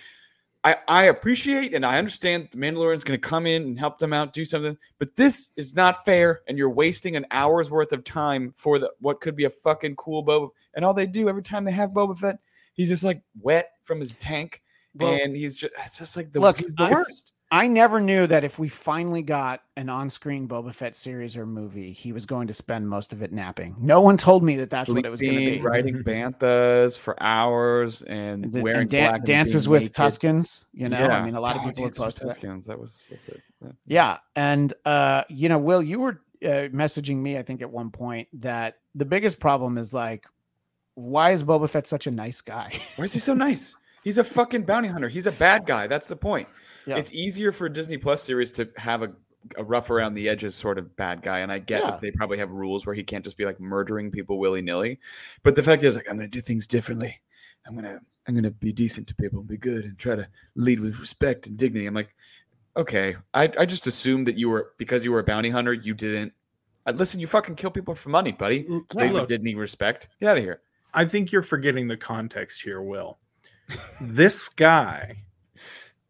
I, I appreciate and I understand the Mandalorian's going to come in and help them out, do something, but this is not fair, and you're wasting an hour's worth of time for the what could be a fucking cool Boba. And all they do every time they have Boba Fett, he's just like wet from his tank, well, and he's just it's just like the look, he's the I, worst. I never knew that if we finally got an on-screen Boba Fett series or movie, he was going to spend most of it napping. No one told me that that's what it was going to be. Sleeping, Riding banthas for hours and, And, and wearing dan- black and dances being with naked. Tuscans. You know, I mean, a lot of people have Dances with posted that. Tuscans. That was that's it. Yeah. Yeah, and uh, you know, Will, you were uh, messaging me, I think, at one point that the biggest problem is like, why is Boba Fett such a nice guy? Why is he so nice? He's a fucking bounty hunter. He's a bad guy. That's the point. Yeah. It's easier for a Disney Plus series to have a, a rough around the edges sort of bad guy. And I get Yeah. that they probably have rules where he can't just be like murdering people willy nilly. But the fact is, like, I'm going to do things differently. I'm going to I'm to be decent to people and be good and try to lead with respect and dignity. I'm like, okay. I, I just assumed that you were because you were a bounty hunter, you didn't. Uh, listen, you fucking kill people for money, buddy. They look, didn't need respect. Get out of here. I think you're forgetting the context here, Will. this guy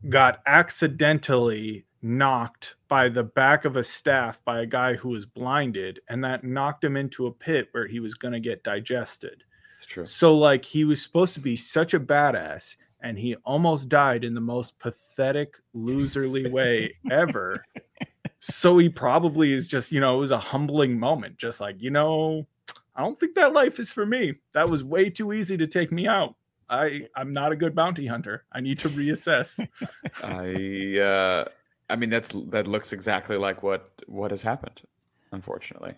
got accidentally knocked by the back of a staff by a guy who was blinded, and that knocked him into a pit where he was going to get digested. It's true. So, like, he was supposed to be such a badass, and he almost died in the most pathetic, loserly way ever. so, he probably is just, you know, it was a humbling moment. Just like, you know, I don't think that life is for me. That was way too easy to take me out. I I'm not a good bounty hunter. I need to reassess. I uh I mean that's that looks exactly like what what has happened, unfortunately.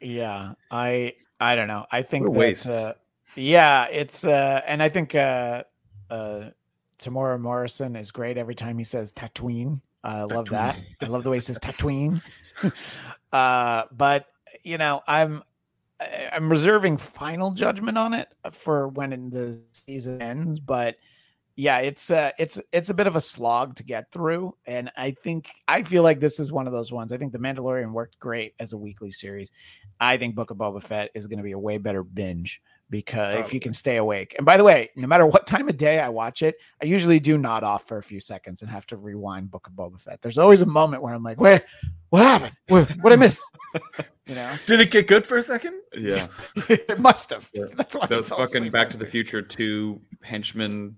Yeah, I I don't know. I think What that, waste. Uh, yeah, it's uh, and I think uh, uh, Temuera Morrison is great every time he says Tatooine. I love that. I love the way he says Tatooine. uh, but you know, I'm I'm reserving final judgment on it for when the season ends. But yeah, it's uh, it's it's a bit of a slog to get through, and I think I feel like this is one of those ones. I think The Mandalorian worked great as a weekly series. I think Book of Boba Fett is going to be a way better binge because if you oh. can stay awake. And by the way, no matter what time of day I watch it, I usually do nod off for a few seconds and have to rewind Book of Boba Fett. There's always a moment where I'm like, "Wait, what happened? What what I miss?" you know, Did it get good for a second? Yeah. it must have. Yeah. That's why Those fucking Back to the. Future 2 henchmen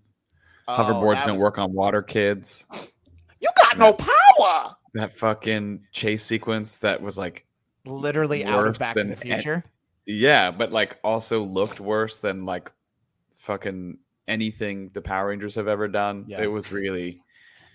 Oh, hoverboards that don't was- work on water kids. You got no power. That fucking chase sequence that was like Literally out of Back to the Future. Yeah, but like also looked worse than like fucking anything the Power Rangers have ever done. Yeah. It was really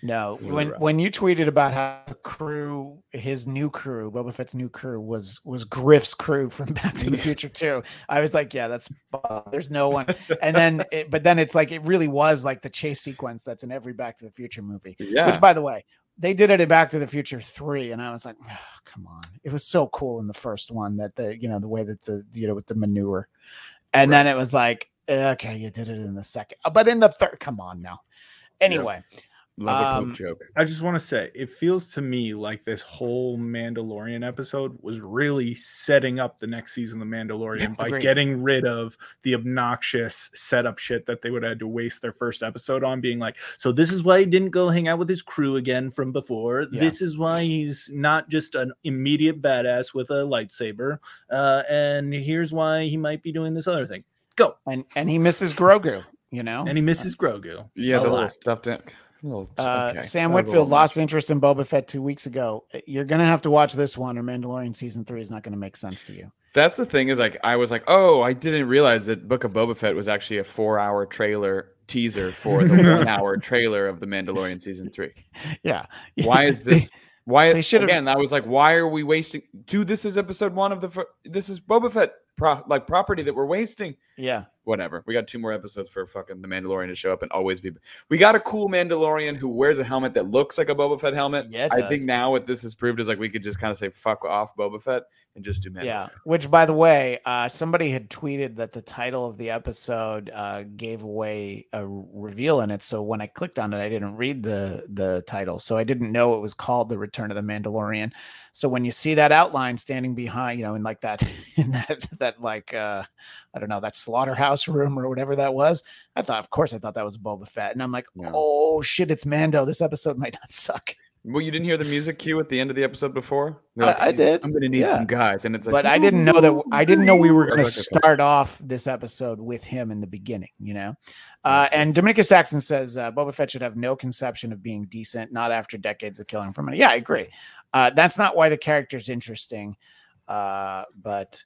No, Really when rough. when you tweeted about how the crew, his new crew, Boba Fett's new crew was was Griff's crew from Back to the Future too. I was like, yeah, that's uh, there's no one. And then, it, but then it's like it really was like the chase sequence that's in every Back to the Future movie. yeah. Which, by the way, they did it in Back to the Future three, and I was like, "Ah, come on, it was so cool in the first one that the you know the way that the you know with the manure, and then it was like, okay, you did it in the second, but in the third, come on now. Anyway, Love a um, poop joke. I just want to say it feels to me like this whole Mandalorian episode was really setting up the next season of The Mandalorian by Agreed. getting rid of the obnoxious setup shit that they would have had to waste their first episode on being like, so this is why he didn't go hang out with his crew again from before. Yeah. This is why he's not just an immediate badass with a lightsaber. Uh, and here's why he might be doing this other thing. Go. and and he misses Grogu, you know. And he misses Grogu. Yeah, a the little lot. stuffed in. Little, uh, okay. Sam Whitfield lost interest in Boba Fett two weeks ago. You're gonna have to watch this one, or Mandalorian season three is not gonna make sense to you. That's the thing is like I was like, oh, I didn't realize that Book of Boba Fett was actually a four-hour trailer teaser for the one-hour trailer of the Mandalorian season three. Yeah. Why is this? Why they should've- again? I was like, why are we wasting? Dude, this is episode one of the. This is Boba Fett pro, like property that we're wasting. yeah. Whatever. We got two more episodes for fucking the Mandalorian to show up and always be. We got a cool Mandalorian who wears a helmet that looks like a Boba Fett helmet. Yeah, I does. think now what this has proved is like we could just kind of say fuck off Boba Fett and just do Mandalorian. Yeah. Which, by the way, uh, somebody had tweeted that the title of the episode uh, gave away a reveal in it. So when I clicked on it, I didn't read the the title, so I didn't know it was called "The Return of the Mandalorian." So when you see that outline standing behind, you know, in like that, in that that like uh, I don't know, that slaughterhouse room or whatever that was, I thought, of course, I thought that was Boba Fett, and I'm like, Yeah. oh shit, it's Mando. This episode might not suck. Well, you didn't hear the music cue at the end of the episode before. They're I- I did, I'm going to need yeah. some guys, and it's like, but I didn't know that I didn't know we were going to start off this episode with him in the beginning, you know. Uh, and Dominicus Saxon says uh, Boba Fett should have no conception of being decent, not after decades of killing for money. Yeah, I agree. Uh, that's not why the character's interesting, uh, but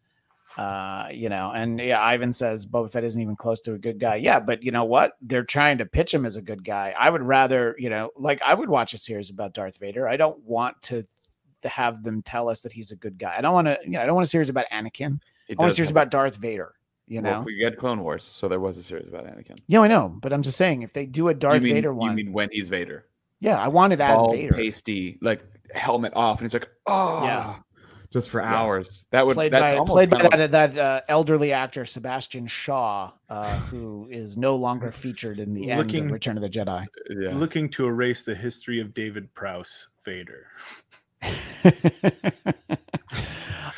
uh, you know, and yeah, Ivan says Boba Fett isn't even close to a good guy. Yeah, but you know what? They're trying to pitch him as a good guy. I would rather, you know, like I would watch a series about Darth Vader. I don't want to. To have them tell us that he's a good guy. I don't want to, you know, I don't want a series about Anakin. He I want a series about Darth Vader. You know, Well, we had Clone Wars, so there was a series about Anakin. yeah, I know, but I'm just saying if they do a Darth mean, Vader one, You mean when he's Vader? yeah, I want it as Vader. pasty, like helmet off, and he's like, oh, Yeah. Just for Yeah. hours. That would Played that's by, almost played by kinda that, that uh, elderly actor Sebastian Shaw, uh, who is no longer featured in the end of Return of the Jedi. yeah. Looking to erase the history of David Prowse Vader.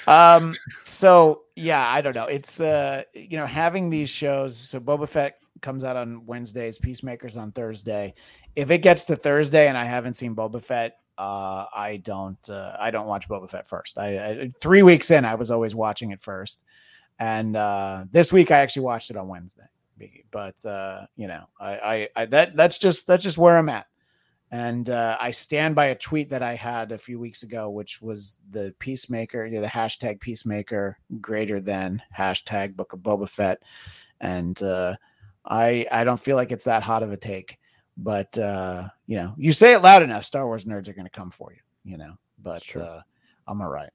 um so yeah i don't know it's uh you know having these shows so boba fett comes out on wednesdays peacemakers on thursday if it gets to thursday and i haven't seen boba fett uh i don't uh, i don't watch boba fett first. I, I three weeks in i was always watching it first. And uh this week i actually watched it on wednesday but uh you know i i, I that that's just that's just where i'm at. And uh, I stand by a tweet that I had a few weeks ago, which was the Peacemaker, you know, the hashtag Peacemaker greater than hashtag Book of Boba Fett, and uh, I I don't feel like it's that hot of a take, but uh, you know, you say it loud enough, Star Wars nerds are going to come for you, you know. But uh, I'm all right.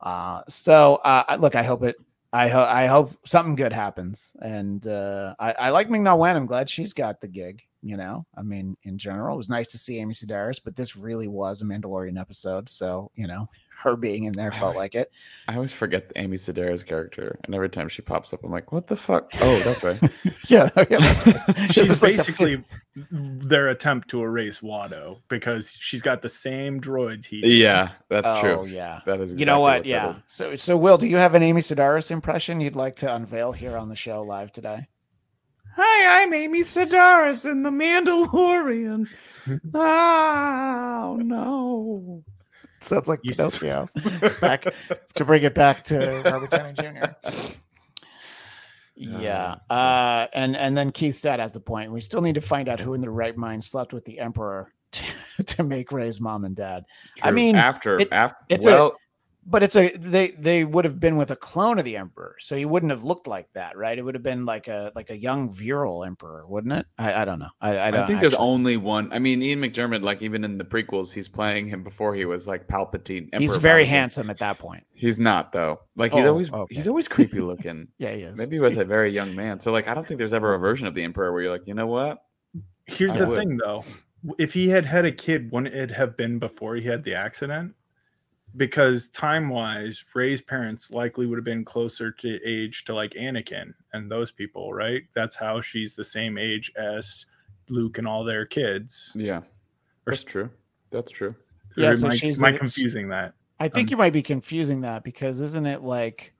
Uh, so uh, look, I hope it. I hope I hope something good happens, and uh, I, I like Ming-Na Wen. I'm glad she's got the gig. You know, I mean, in general, it was nice to see Amy Sedaris, but this really was a Mandalorian episode, so you know, her being in there I felt was- like it. I always forget Amy Sedaris' character, and every time she pops up, I'm like, "What the fuck?" Oh, that's right. Yeah, yeah that's right. She's is like the basically their attempt to erase Watto because she's got the same droids he did. yeah, that's oh, true. yeah. That is. You know exactly what? Yeah. So, so Will, do you have an Amy Sedaris impression you'd like to unveil here on the show live today? Hi, I'm Amy Sedaris in The Mandalorian. oh no. Sounds like You s- Pinocchio. back to bring it back to Robert Downey Jr. Yeah, uh, and and then Keith Stat has the point. We still need to find out who in their right mind slept with the Emperor to, to make Rey's mom and dad. I mean, after it- after it's a- well, But it's a they they would have been with a clone of the Emperor, so he wouldn't have looked like that, right? It would have been like a like a young virile Emperor, wouldn't it? I, I don't know. I, I, I, don't think there's only one. I mean, Ian McDiarmid, like even in the prequels, he's playing him before he was like Palpatine. he's very Palpatine. handsome at that point. He's not though. Like he's Oh, always okay. he's always creepy looking. Yeah, he is. Maybe he was a very young man. So like, I don't think there's ever a version of the Emperor where you're like, you know what? Here's I the would. thing, though. If he had had a kid, wouldn't it have been before he had the accident? Because time wise, Rey's parents likely would have been closer to age to like Anakin and those people, right? That's how she's the same age as Luke and all their kids. Yeah, that's true. That's true. Or Yeah, am so I, she's am I the- confusing that? I think Um, you might be confusing that because isn't it like?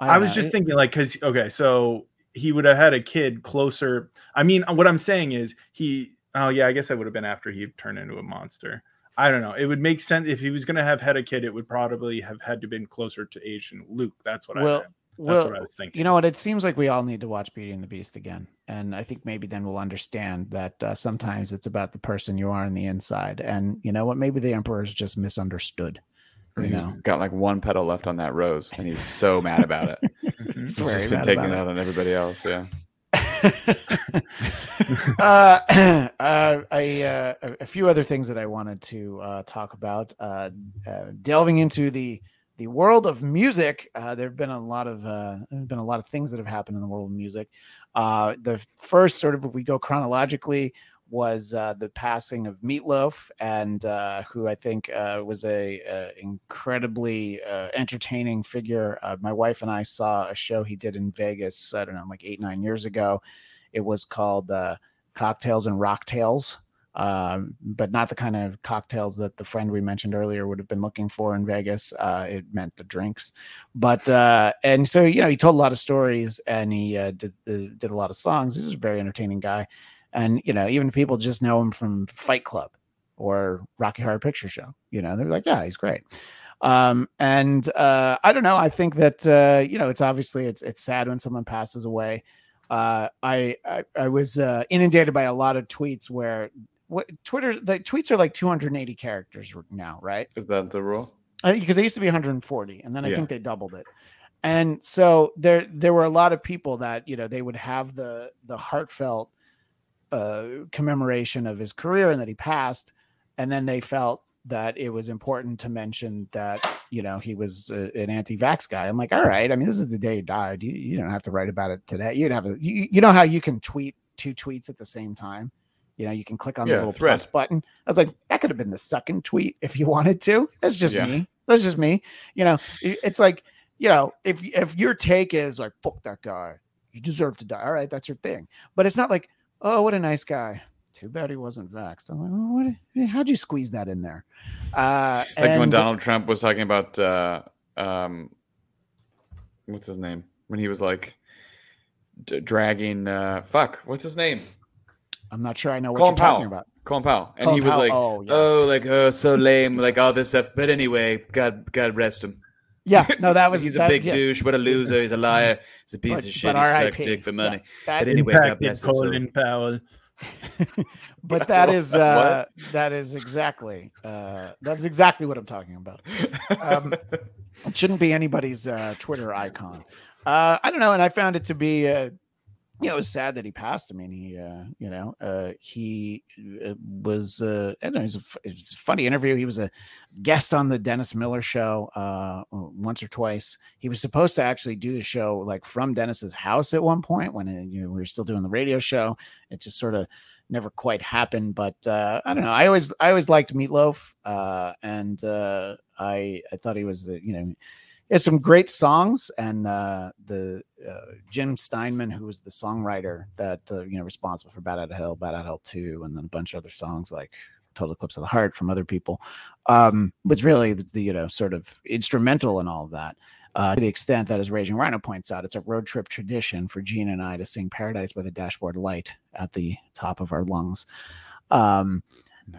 I, don't was know, just it- thinking, like, because okay, so he would have had a kid closer. I mean, what I'm saying is he. Oh yeah, I guess that would have been after he turned into a monster. I don't know. It would make sense if he was going to have had a kid. It would probably have had to been closer to Asian Luke. That's what I. Well, meant. That's well, what I was thinking. you know what? It seems like we all need to watch Beauty and the Beast again, and I think maybe then we'll understand that uh, sometimes it's about the person you are on the inside, and you know what? Maybe the Emperor is just misunderstood. You He's know, got like one petal left on that rose, and he's so mad about it. Mhm. He's He's just been mad taking about it it. out on everybody else. Yeah. Uh, uh, uh, a- few other things that I wanted to talk about. Delving into the the world of music, there have been a lot of been a lot of things that have happened in the world of music. The first, sort of, if we go chronologically, was uh, the passing of Meatloaf, and uh, who I think uh, was a, incredibly uh, entertaining figure. Uh, my wife and I saw a show he did in Vegas. I don't know, like eight nine years ago. It was called uh, Cocktails and Rocktails, um, but not the kind of cocktails that the friend we mentioned earlier would have been looking for in Vegas. Uh, it meant the drinks, but uh, and so you know he told a lot of stories and he uh, did did a lot of songs. He was a very entertaining guy, and you know even people just know him from Fight Club. or Rocky Horror Picture Show. You know, they're like, yeah, he's great. Um, and uh, I don't know. I think that uh, you know, it's obviously it's it's sad when someone passes away. Uh, I, I I was uh, inundated by a lot of tweets where what Twitter the tweets are like 280 characters now, right? Is that the rule? I think because they used to be 140, and then I Yeah. think they doubled it. And so there there were a lot of people that you know they would have the the heartfelt uh, commemoration of his career and that he passed, and then they felt that it was important to mention that you know he was uh, an anti-vax guy. I'm like, all right. I mean, this is the day he died. You, you don't have to write about it today. You'd have a you, you know how you can tweet two tweets at the same time. You know, you can click on Yeah, the little thread. plus button. I was like, that could have been the second tweet if you wanted to. That's just Yeah. me. That's just me. You know, it's like, you know, if if your take is like, fuck that guy, you deserve to die. All right, that's your thing. But it's not like, oh, what a nice guy. Too bad he wasn't vaxxed. I'm like, oh, what? How'd you squeeze that in there? Uh, Like when Donald Trump was talking about uh, um, what's his name? When he was like d- dragging uh, fuck, what's his name? I'm not sure I know what Colin you're talking about. Colin Powell, and Colin he was Powell, like, oh, "Oh, like oh, so lame, like all this stuff." But anyway, God, God rest him. Yeah, no, that was He's a that- big yeah. douche. What a loser. He's a liar. He's a piece But- of shit. but He sucked dick for Yeah, money. that- But anyway, God Impacted bless him. so- Colin Powell. but that is uh, that is exactly uh that's exactly what i'm talking about Um, it shouldn't be anybody's uh twitter icon uh i don't know and i found it to be uh you know, it was sad that he passed. I mean, he, uh, you know, uh, he uh, was, uh, I don't know, it was, a, it was a funny interview. He was a guest on the Dennis Miller show uh, once or twice. He was supposed to actually do the show like from Dennis's house at one point when uh, you know, we were still doing the radio show. It just sort of never quite happened. But uh, I don't know. I always, I always liked Meatloaf, uh, and uh, I, I thought he was, you know, has some great songs and uh, the uh, Jim Steinman, who was the songwriter that uh, you know responsible for Bat Out of Hell, Bat Out of Hell Two, and then a bunch of other songs like Total Eclipse of the Heart from other people, um, was really the, the you know sort of instrumental in all of that. Uh, to the extent that, as Raging Rhino points out, it's a road trip tradition for Gene and I to sing "Paradise by the Dashboard Light" at the top of our lungs. Um,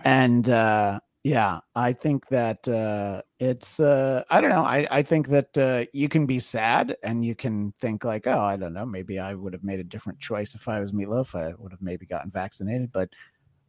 and uh, yeah, I think that uh, it's uh, I don't know. I I think that uh, you can be sad and you can think like, oh, I don't know, maybe I would have made a different choice if I was Meatloaf. I would have maybe gotten vaccinated, but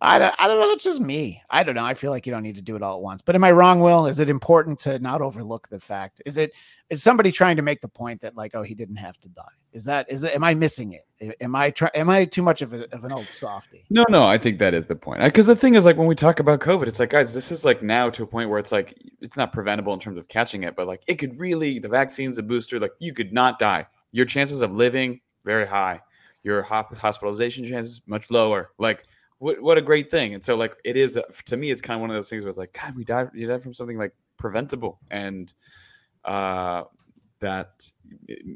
I don't, I don't know. That's just me. I don't know. I feel like you don't need to do it all at once. But am I wrong, Will? Is it important to not overlook the fact? Is it is somebody trying to make the point that like, oh, he didn't have to die? Is that is it? Am I missing it? Am I try, Am I too much of, a, of an old softy? No, no, I think that is the point. Because the thing is, like, when we talk about COVID, it's like, guys, this is like now to a point where it's like, it's not preventable in terms of catching it, but like, it could really, the vaccine's a booster, like, you could not die. Your chances of living, very high. Your hospitalization chances, much lower. Like, what, what a great thing. And so, like, it is, uh, to me, it's kind of one of those things where it's like, God, we died, you died from something like preventable. And, uh, that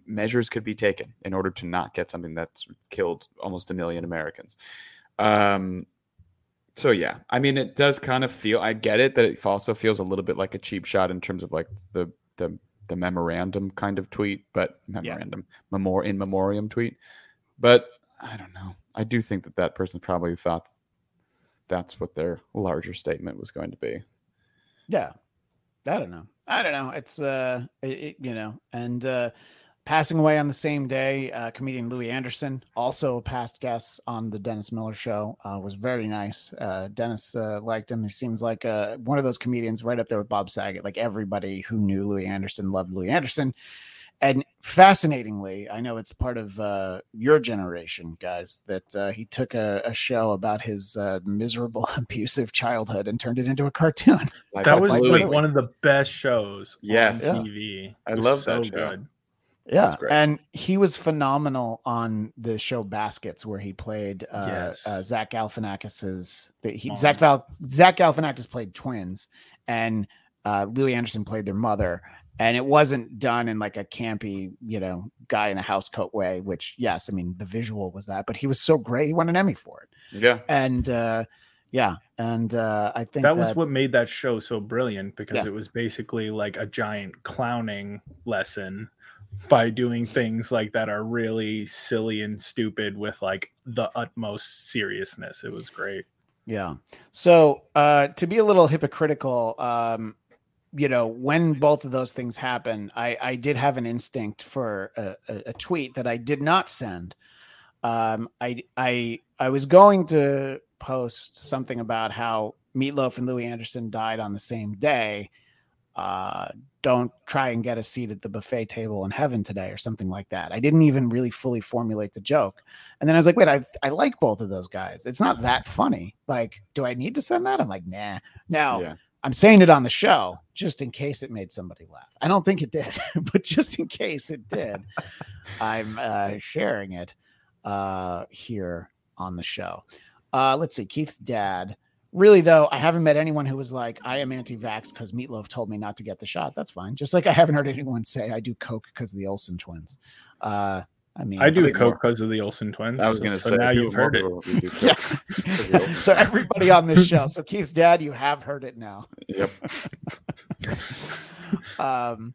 measures could be taken in order to not get something that's killed almost a million Americans. Um, so yeah, I mean, it does kind of feel. I get it that it also feels a little bit like a cheap shot in terms of like the the the memorandum kind of tweet, but memorandum memor in memoriam tweet. But I don't know. I do think that that person probably thought that's what their larger statement was going to be. Yeah. I don't know. I don't know. It's uh, it, you know, and uh, passing away on the same day, uh, comedian Louie Anderson, also a past guest on the Dennis Miller show, uh, was very nice. Uh, Dennis uh, liked him. He seems like uh, one of those comedians right up there with Bob Saget. Like everybody who knew Louie Anderson loved Louie Anderson. And fascinatingly, I know it's part of uh, your generation, guys, that uh, he took a, a show about his uh, miserable, abusive childhood and turned it into a cartoon. Like, That was like one of the best shows Yes. on Yeah. TV. I love so that show. good. Yeah, great. and he was phenomenal on the show Baskets, where he played uh, Yes. uh, Zach Galifianakis's. The, he, Oh. Zach Val, Zach Galifianakis played twins, and uh, Louie Anderson played their mother. And it wasn't done in like a campy, you know, guy in a house coat way. Which, yes, I mean the visual was that, but he was so great. He won an Emmy for it. Yeah. And uh, yeah, and uh, I think That was what made that show so brilliant because Yeah. it was basically like a giant clowning lesson by doing things like that are really silly and stupid with like the utmost seriousness. It was great. Yeah. So uh, to be a little hypocritical, um, you know, when both of those things happen, I, I did have an instinct for a, a, tweet that I did not send. Um, I I I was going to post something about how Meatloaf and Louie Anderson died on the same day. Uh, don't try and get a seat at the buffet table in heaven today, or something like that. I didn't even really fully formulate the joke, and then I was like, wait, I I like both of those guys. It's not that funny. Like, do I need to send that? I'm like, nah. Now Yeah. I'm saying it on the show just in case it made somebody laugh. I don't think it did, but just in case it did, I'm uh, sharing it uh, here on the show. Uh, let's see, Keith's dad. Really, though, I haven't met anyone who was like, I am anti vax because Meatloaf told me not to get the shot. That's fine. Just like I haven't heard anyone say I do Coke because of the Olsen twins. Uh, I mean, I do think coke because of the Olsen twins. I was so- going to so say now you've heard it. more Yeah. coke because of the Olsen so everybody on this show. So Keith's dad, you have heard it now. Yep. um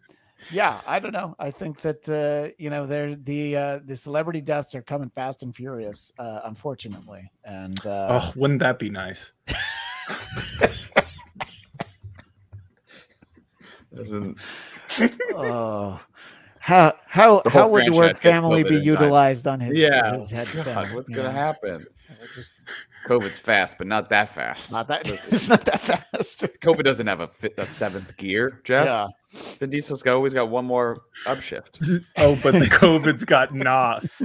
yeah i don't know i think that uh you know there the uh the celebrity deaths are coming fast and furious uh unfortunately and uh Oh, wouldn't that be nice? Doesn't oh how how The how would the word family be in time. utilized on his yeah. his headstone God, what's you going to know? happen? It just COVID's fast, but not that fast. not that it's not that fast COVID doesn't have a, fit, a seventh gear, Jeff. yeah Vin Diesel's got, always got one more upshift. Oh, but the COVID's got NOS.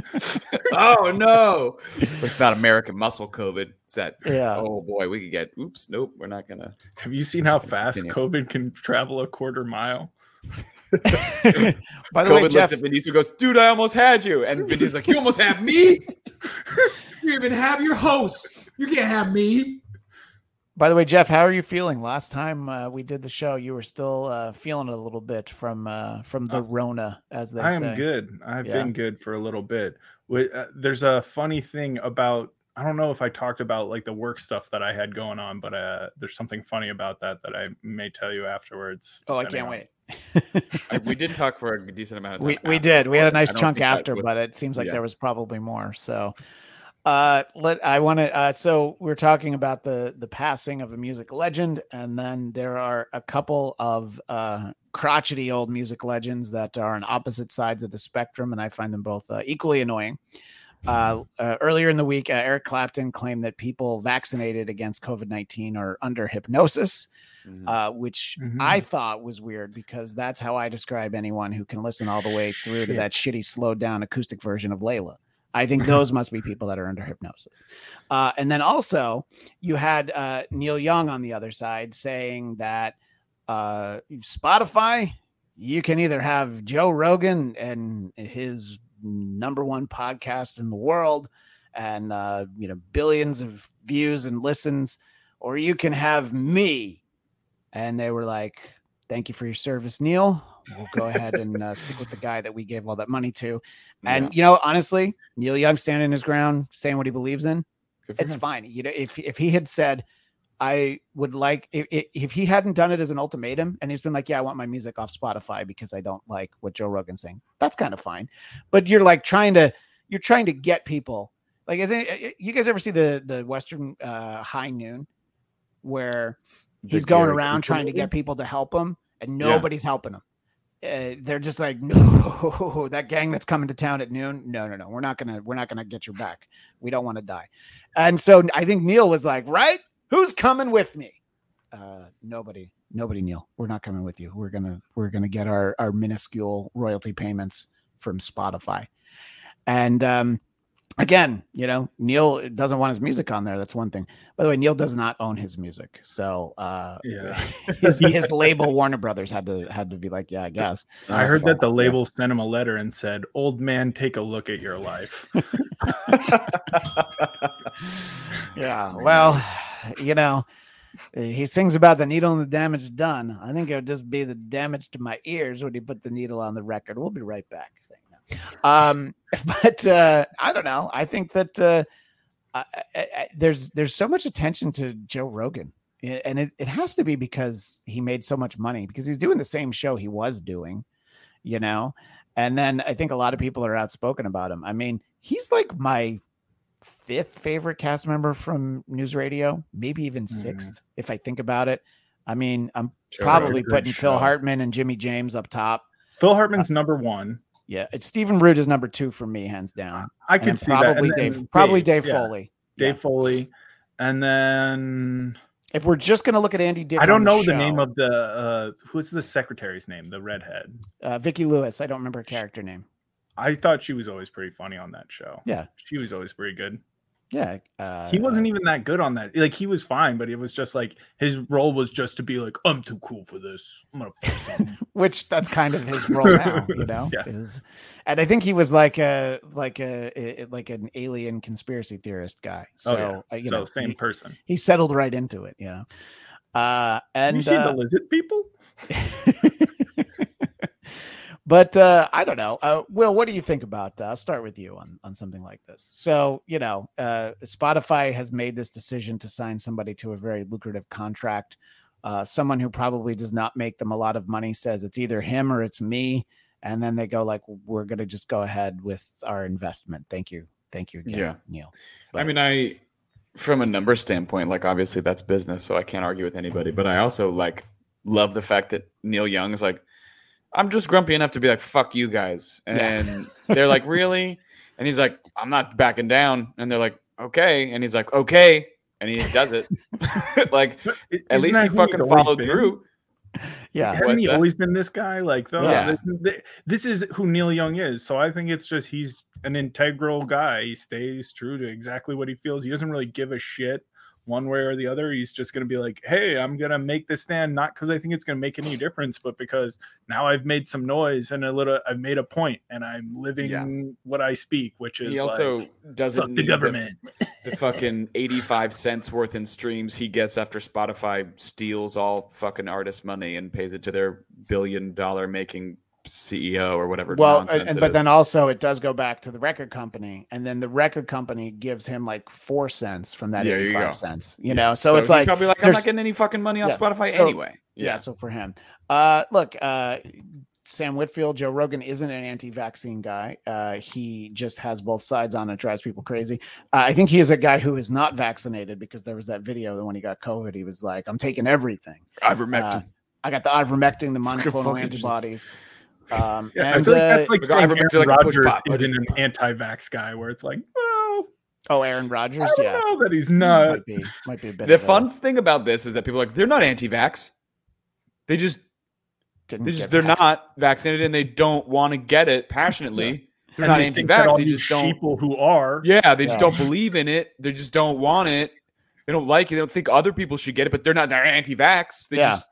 oh no, it's not American muscle COVID. It's that. yeah Oh boy, we could get. Oops, nope, we're not gonna. Have you seen how fast Continue. COVID can travel a quarter mile? by the COVID way looks jeff at Vin Diesel, goes, "Dude, I almost had you," and Vin Diesel's like, "You almost had me." You even have your host. You can't have me. by the way jeff how are you feeling last time uh, we did the show you were still uh feeling it a little bit from uh from the rona as they I say I am good. I've Yeah. been good for a little bit. Wi- uh, There's a funny thing about I don't know if I talked about like the work stuff that I had going on, but uh, there's something funny about that that I may tell you afterwards. oh i can't on- wait I, we did talk for a decent amount of time. we, we did we had a nice chunk after but it seems like Yeah. there was probably more so uh let i want to uh so we're talking about the the passing of a music legend and then there are a couple of uh crotchety old music legends that are on opposite sides of the spectrum and i find them both uh, equally annoying uh, uh, earlier in the week, uh, Eric Clapton claimed that people vaccinated against COVID 19 are under hypnosis Mhm. uh, which Mhm. I thought was weird because that's how I describe anyone who can listen all the way through to that shitty, slowed down acoustic version of Layla. I think those must be people that are under hypnosis. Uh, and then also, you had uh, Neil Young on the other side saying that uh, Spotify, you can either have Joe Rogan and his number one podcast in the world and uh, you know billions of views and listens, or you can have me. And they were like, "Thank you for your service, Neil. We'll go ahead and uh, stick with the guy that we gave all that money to." And Yeah, you know, honestly, Neil Young standing his ground, saying what he believes in, it's him. fine. You know, if if he had said, I would like if, if he hadn't done it as an ultimatum and he's been like, yeah, I want my music off Spotify because I don't like what Joe Rogan's saying. That's kind of fine. But you're like trying to you're trying to get people like is it, you guys ever see the the Western uh, High Noon where he's going Gary around trying to get people to help him and Yeah. nobody's helping him. Uh, they're just like, no, that gang that's coming to town at noon. No, no, no. We're not gonna, we're not gonna get your back. We don't want to die. And so I think Neil was like, right? Who's coming with me? Uh, nobody, nobody, Neil. We're not coming with you. We're gonna, we're gonna get our our minuscule royalty payments from Spotify. And um, again, you know, Neil doesn't want his music on there. That's one thing. By the way, Neil does not own his music, so uh, Yeah. his, his label Warner Brothers had to had to be like, yeah, I guess. I heard that the yeah. label sent him a letter and said, "Old man, take a look at your life." Yeah. Well, you know, he sings about the needle and the damage done. I think it would just be the damage to my ears when he put the needle on the record. We'll be right back. Now. Um, but uh, I don't know. I think that uh, I, I, there's there's so much attention to Joe Rogan. And it, it has to be because he made so much money because he's doing the same show he was doing, you know. And then I think a lot of people are outspoken about him. I mean, he's like my fifth favorite cast member from News Radio, maybe even 6th if I think about it. I mean, I'm Sure. probably putting Phil. Hartman and Jimmy James up top. Phil Hartman's number one. Yeah, it's Stephen Root is number two for me, hands down. I could see probably And Dave, then probably Dave, yeah, Foley. Dave Yeah. Foley, and then If we're just gonna look at Andy Dick, I don't know the name show, of the uh who's the secretary's name, the redhead. uh, Vicky Lewis. I don't remember her character name. I thought she was always pretty funny on that show. Yeah. she was always pretty good. Yeah, uh, he wasn't even that good on that. Like he was fine, but it was just like his role was just to be like, I'm too cool for this. I'm gonna which that's kind of his role now, you know. Yeah. is- and I think he was like a like a, like an alien conspiracy theorist guy. So oh yeah, uh, you so know, same he, person. he settled right into it. Yeah. Uh, And and you see uh, the lizard people? but uh, I don't know. Uh, Will, what do you think about? Uh, I'll start with you on on something like this. So you know, uh, Spotify has made this decision to sign somebody to a very lucrative contract. Uh, someone who probably does not make them a lot of money says it's either him or it's me, and then they go like, "We're going to just go ahead with our investment." Thank you, thank you, again, Yeah. Neil. I mean, I from a number standpoint, like obviously that's business, so I can't argue with anybody. But I also like love the fact that Neil Young is like, I'm just grumpy enough to be like, "Fuck you guys," Yeah. and they're like, "Really?" And he's like, "I'm not backing down," and they're like, "Okay," and he's like, "Okay," and he does it. like Isn't at least he fucking followed been? through. yeah, Hasn't What's he that? always been this guy? Like, the, Yeah. this, this is who Neil Young is. So I think it's just he's an integral guy. He stays true to exactly what he feels. He doesn't really give a shit one way or the other. He's just going to be like, hey, I'm going to make this stand, not because I think it's going to make any difference, but because now I've made some noise and a little, I've made a point and I'm living what I speak, which is He also like, doesn't the government. the fucking 85 cents worth in streams he gets after Spotify steals all fucking artist money and pays it to their billion dollar making CEO or whatever. well, nonsense and, but is. then also it does go back to the record company, and then the record company gives him like four cents from that Yeah, you cents. You Yeah. know, so, it's he's like probably like I'm not getting any fucking money off Yeah, Spotify so- anyway. yeah. So for him, uh, look, uh, Sam Whitfield, Joe Rogan isn't an anti-vaccine guy. Uh, he just has both sides on it, drives people crazy. Uh, I think he is a guy who is not vaccinated because there was that video that when he got COVID, he was like, "I'm taking everything. ivermectin. Uh, I got the ivermectin, the monoclonal antibodies." Um, Yeah, I and feel like uh, that's like the saying Aaron are like a Rodgers pop, isn't an anti-vax guy, where it's like, well, oh, Aaron Rodgers, I don't yeah, know that he's not. might be, might be a bit. the of a- fun thing about this is that people are like they're not anti-vax. They just didn't they just they're vaccinated. not vaccinated and they don't want to get it passionately. They're And not they anti-vax. They just don't. People who are, Yeah, they just Yeah. don't believe in it. They just don't want it. They don't like it. They don't think other people should get it, but they're not. They're anti-vax. They Yeah. just they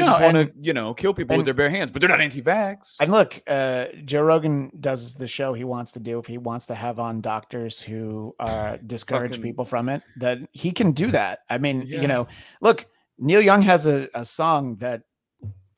No, want to you know kill people and- with their bare hands, but they're not anti-vax. And look, uh, Joe Rogan does the show he wants to do. If he wants to have on doctors who uh, discourage Fucking- people from it, that he can do that. I mean, Yeah. you know, look, Neil Young has a, a song that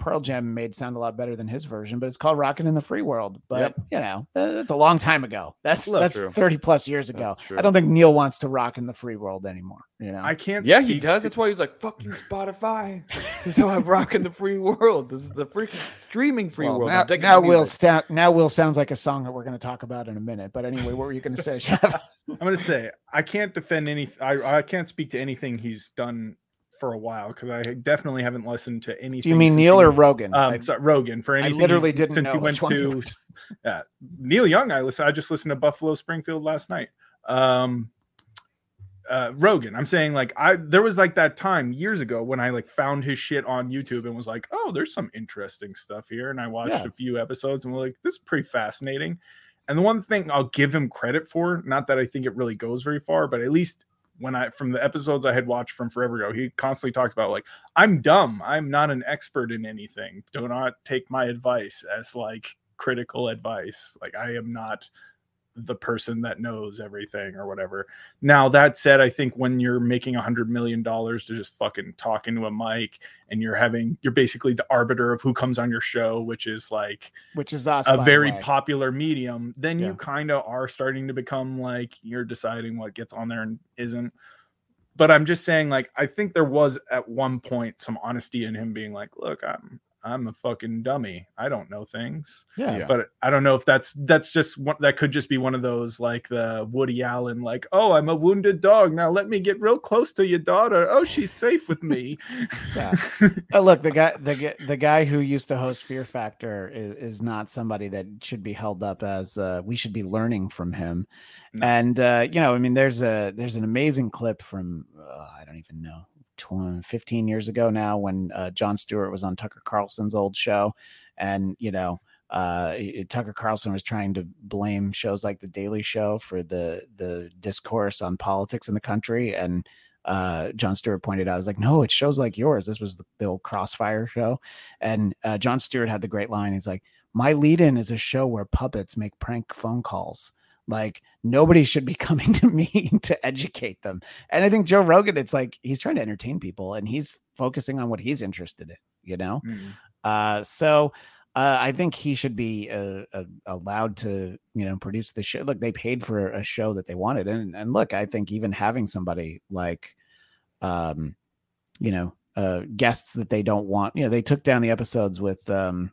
Pearl Jam made sound a lot better than his version, but it's called "Rockin' in the Free World." But Yep. you know, that's a long time ago. That's That's that's true. thirty plus years ago. I don't think Neil wants to rock in the free world anymore. You know, I can't. Yeah, he does. That's why he's like, "Fuck you, Spotify." This is how I'm rocking the free world. This is the freaking streaming free Well, world. now, now Will sta- now Will sounds like a song that we're going to talk about in a minute. But anyway, what were you going to say, Jeff? I'm gonna say I can't defend any. I I can't speak to anything he's done for a while because I definitely haven't listened to anything. Do you mean Neil or Rogan? Um, I- sorry, Rogan for any, I literally didn't since know he went to Neil Young. I listen. I just listened to Buffalo Springfield last night. Um, uh, Rogan. I'm saying like I there was like that time years ago when I like found his shit on YouTube and was like, oh, there's some interesting stuff here, and I watched a few episodes and was like, this is pretty fascinating. And the one thing I'll give him credit for, not that I think it really goes very far, but at least when I from the episodes I had watched from forever ago, he constantly talks about like, I'm dumb. I'm not an expert in anything. Do not take my advice as like critical advice. Like I am not the person that knows everything or whatever. Now that said, I think when you're making a hundred million dollars to just fucking talk into a mic and you're having you're basically the arbiter of who comes on your show, which is like which is us. a very popular medium, then Yeah. you kind of are starting to become like you're deciding what gets on there and isn't. But I'm just saying, like, I think there was at one point some honesty in him being like, look, I'm I'm a fucking dummy. I don't know things. Yeah. Yeah. But I don't know if that's that's just one that could just be one of those like the Woody Allen, like, oh, I'm a wounded dog. Now let me get real close to your daughter. Oh, she's safe with me. Yeah. Uh, look, the guy, the gu- the guy who used to host Fear Factor is, is not somebody that should be held up as uh, we should be learning from him. No. And uh, you know, I mean, there's a there's an amazing clip from uh, I don't even know 20, 15 years ago now when uh, Jon Stewart was on Tucker Carlson's old show, and you know. Uh, Tucker Carlson was trying to blame shows like The Daily Show for the the discourse on politics in the country, and uh, Jon Stewart pointed out, I was like, no, it's shows like yours. This was the, the old Crossfire show. And uh, Jon Stewart had the great line. He's like, my lead in is a show where puppets make prank phone calls. Like nobody should be coming to me to educate them. And I think Joe Rogan, it's like he's trying to entertain people and he's focusing on what he's interested in, you know? Mm. Uh, so uh, I think he should be uh, uh, allowed to, you know, produce the show. Look, they paid for a show that they wanted, and and look, I think even having somebody like, um, you know, uh, guests that they don't want, you know, they took down the episodes with, um,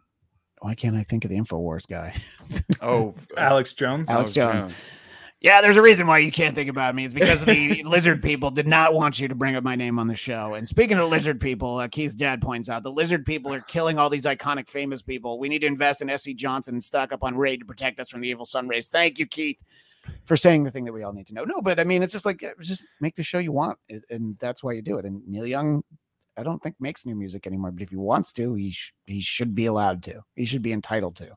why can't I think of the Infowars guy? Oh, Alex Jones. Alex Jones. Yeah, there's a reason why you can't think about me. It's because the lizard people did not want you to bring up my name on the show. And speaking of lizard people, uh, Keith's dad points out the lizard people are killing all these iconic, famous people. We need to invest in S.C. Johnson and stock up on Raid to protect us from the evil sun rays. Thank you, Keith, for saying the thing that we all need to know. No, but I mean, it's just like uh, just make the show you want, and that's why you do it. And Neil Young, I don't think makes new music anymore, but if he wants to, he sh- he should be allowed to. He should be entitled to.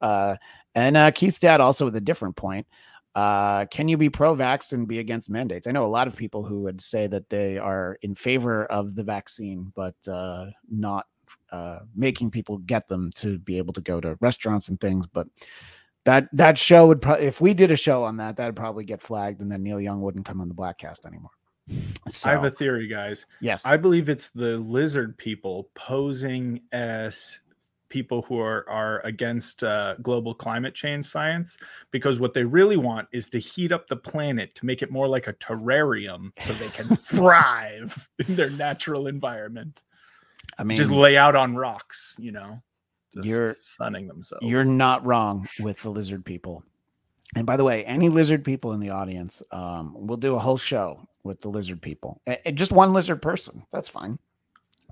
Uh, and uh, Keith's dad also with a different point. Uh, can you be pro-vax and be against mandates? I know a lot of people who would say that they are in favor of the vaccine, but uh, not uh, making people get them to be able to go to restaurants and things. But that that show would probably, if we did a show on that, that'd probably get flagged, and then Neil Young wouldn't come on the Bladtcast anymore. So, I have a theory, guys. yes, I believe it's the lizard people posing as people who are are against uh, global climate change science because what they really want is to heat up the planet to make it more like a terrarium so they can thrive in their natural environment. I mean, Just lay out on rocks, you know, just You're- sunning themselves. You're not wrong with the lizard people. And by the way, any lizard people in the audience, um, we'll do a whole show with the lizard people. And just one lizard person. That's fine.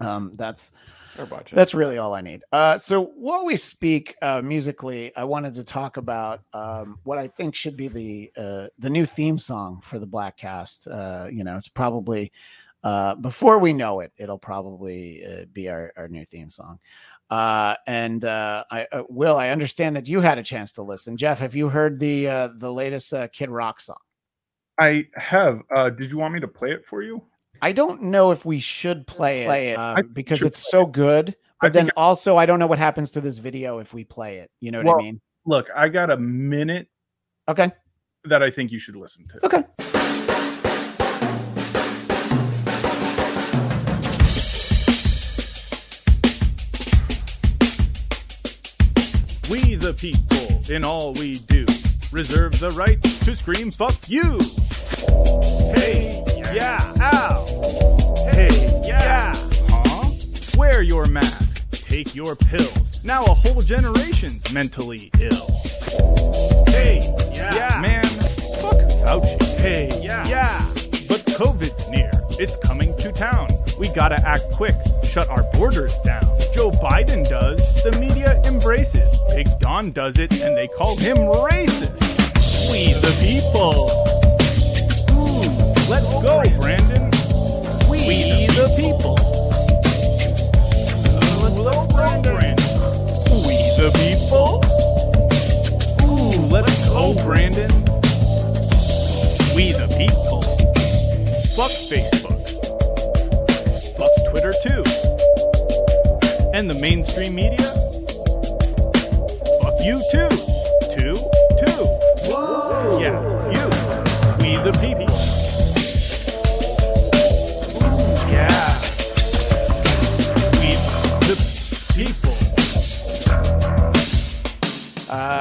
Um, that's Or watch it. that's really all I need. Uh, so while we speak uh, musically, I wanted to talk about um, what I think should be the uh, the new theme song for the Bladtcast. Uh, you know, it's probably uh, before we know it, it'll probably uh, be our, our new theme song. Uh, and uh, I uh, Will, I understand that you had a chance to listen. Jeff, have you heard the uh, the latest uh, Kid Rock song? I have. Uh, did you want me to play it for you? I don't know if we should play it, Play it. I because it's so good. I But then think- also, I don't know what happens to this video if we play it. You know what Well- I mean? Look, I got a minute Okay. that I think you should listen to. Okay. We the people, in all we do, reserve the right to scream fuck you. Hey, yeah, ow. Hey, yeah, huh? Wear your mask, take your pills. Now a whole generation's mentally ill. Hey, yeah, man, fuck Fauci. Hey, yeah, yeah. But COVID's near, it's coming to town. We gotta act quick, shut our borders down. Joe Biden does, the media embraces. Big Don does it, and they call him racist. We the people. Let's go, Brandon. We, the people. Uh, let's go, Brandon. We the people. Ooh, let's go, Brandon. We the people. Fuck Facebook. Fuck Twitter too. And the mainstream media? Fuck you too. Two, two. Whoa. Yeah, you. We the people.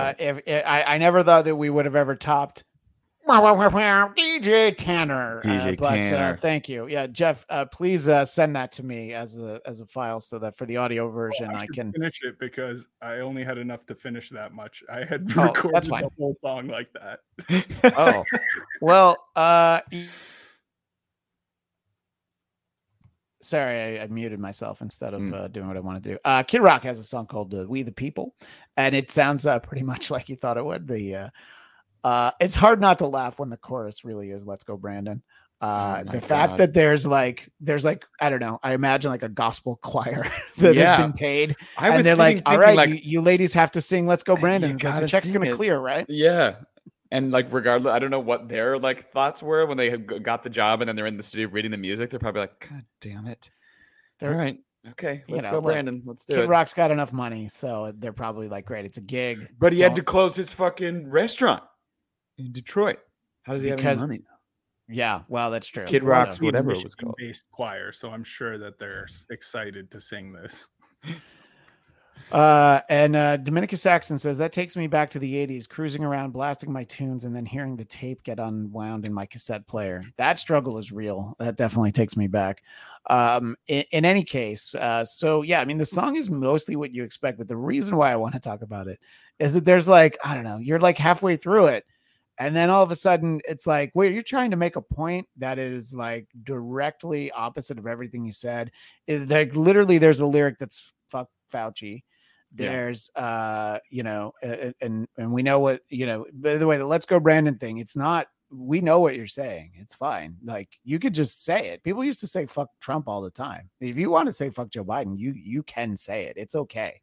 Uh, if, if I, I never thought that we would have ever topped DJ Tanner. DJ uh, but, Uh, Tanner. thank you. Yeah, Jeff, uh, please uh, send that to me as a as a file so that for the audio version I should can. finish it because I only had enough to finish that much. I had Oh, recorded that's fine. the whole song like that. Oh, well, uh, e- sorry, I, I muted myself instead of Mm. uh, doing what I want to do. Uh, Kid Rock has a song called uh, "We the People," and it sounds uh, pretty much like you thought it would. The uh, uh, it's hard not to laugh when the chorus really is "Let's go, Brandon." Uh, Oh the fact God. that there's like there's like I don't know. I imagine like a gospel choir that Yeah. has been paid, I and was they're like, all right, like, you, you ladies have to sing "Let's Go, Brandon." Like, the check's gonna it. clear, right? Yeah. And like, regardless, I don't know what their like thoughts were when they got the job and then they're in the studio reading the music. They're probably like, God damn it. They're- All right. Okay. Let's know, go, look, Brandon. Let's do it. Kid it. Rock's got enough money, so they're probably like, great, it's a gig. But he had to close his fucking restaurant in Detroit. How does he have Because- any money? Yeah, well, that's true. Kid Rock's Being whatever it was called. Based choir, so I'm sure that they're excited to sing this. Uh, and uh, Dominica Saxon says that takes me back to the '80s, cruising around, blasting my tunes, and then hearing the tape get unwound in my cassette player. That struggle is real. That definitely takes me back. Um, in, in any case, uh, so yeah, I mean, the song is mostly what you expect, but the reason why I want to talk about it is that there's like I don't know, you're like halfway through it, and then all of a sudden it's like, wait, you're trying to make a point that is like directly opposite of everything you said. It, like literally, there's a lyric that's fuck Fauci. Yeah. There's, uh, you know, and and we know what you know. By the way, the "Let's Go Brandon" thing, it's not. We know what you're saying. It's fine. Like you could just say it. People used to say "fuck Trump" all the time. If you want to say "fuck Joe Biden," you you can say it. It's okay.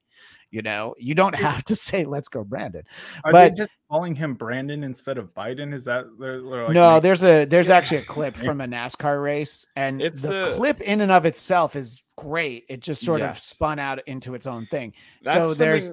You know, you don't have to say "Let's go, Brandon." Are But- they just calling him Brandon instead of Biden? Is that they're, they're like no, there's a there's actually a clip from a NASCAR race, and It's the a- clip in and of itself is great. It just sort of spun out into its own thing. That's so there's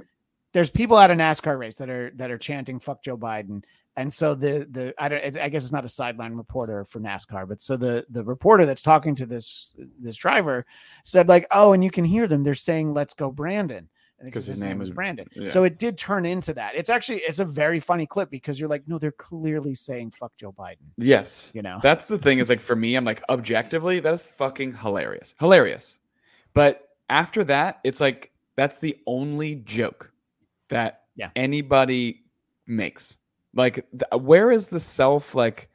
there's people at a NASCAR race that are that are chanting "fuck Joe Biden," and so the the I don't I guess it's not a sideline reporter for NASCAR, but so the the reporter that's talking to this this driver said like, "Oh, and you can hear them. They're saying "Let's go, Brandon." Because 'Cause his, name was Brandon, yeah. so it did turn into that. It's actually it's a very funny clip because you're like, no, they're clearly saying "fuck Joe Biden." Yes. You know, That's the thing is like for me, I'm like objectively, that is fucking hilarious. Hilarious. But after that, it's like that's the only joke that Yeah. anybody makes. Like th- where is the self like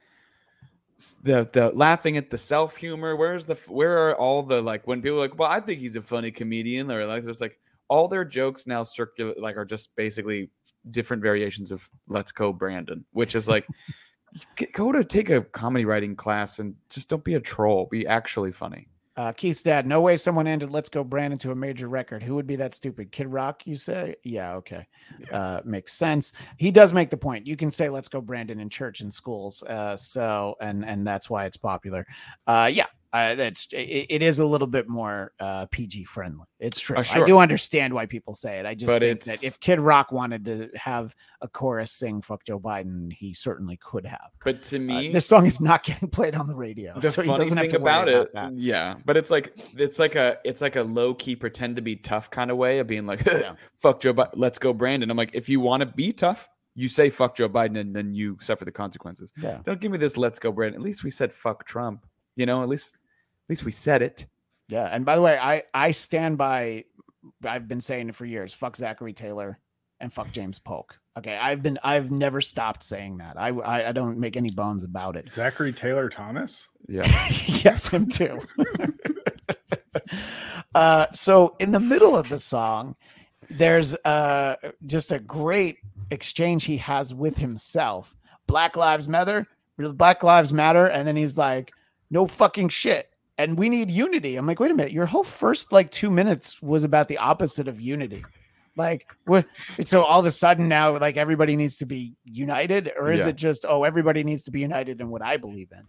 the the laughing at the self humor? Where's the where are all the like when people are like, well, I think he's a funny comedian or like there's like all their jokes now circulate like are just basically different variations of let's go Brandon, which is like go to take a comedy writing class and just don't be a troll. Be actually funny. Uh, Keith's dad, no way someone ended Let's Go Brandon to a major record. Who would be that stupid? Kid Rock, you say? Yeah, okay. Uh, makes sense. He does make the point. You can say Let's Go Brandon in church and schools. Uh, so, and and that's why it's popular. Uh, yeah, uh, that's it, it is a little bit more uh, PG friendly. It's true. Uh, I do understand why people say it. I just But think it's- that if Kid Rock wanted to have a chorus sing "Fuck Joe Biden," he certainly could have. But to Uh, me, this song is not getting played on the radio, the so he doesn't have to worry about it, that. yeah. But it's like it's like a it's like a low key pretend to be tough kind of way of being like, Yeah. fuck Joe, Biden, let's go, Brandon. I'm like, if you want to be tough, you say fuck Joe Biden, and then you suffer the consequences. Yeah. Don't give me this let's go, Brandon. At least we said fuck Trump. You know, at least least we said it. Yeah, and by the way, I I stand by. I've been saying it for years. Fuck Zachary Taylor, and fuck James Polk. Okay, I've been I've never stopped saying that. I I, I don't make any bones about it. Zachary Taylor Thomas. Yeah. yes, him too. uh, so in the middle of the song, there's uh just a great exchange he has with himself. Black Lives Matter, Black Lives Matter, and then he's like, "No fucking shit." And we need unity. I'm like, wait a minute. Your whole first like two minutes was about the opposite of unity. Like, what? So all of a sudden now, like everybody needs to be united, or is Yeah. it just oh everybody needs to be united in what I believe in?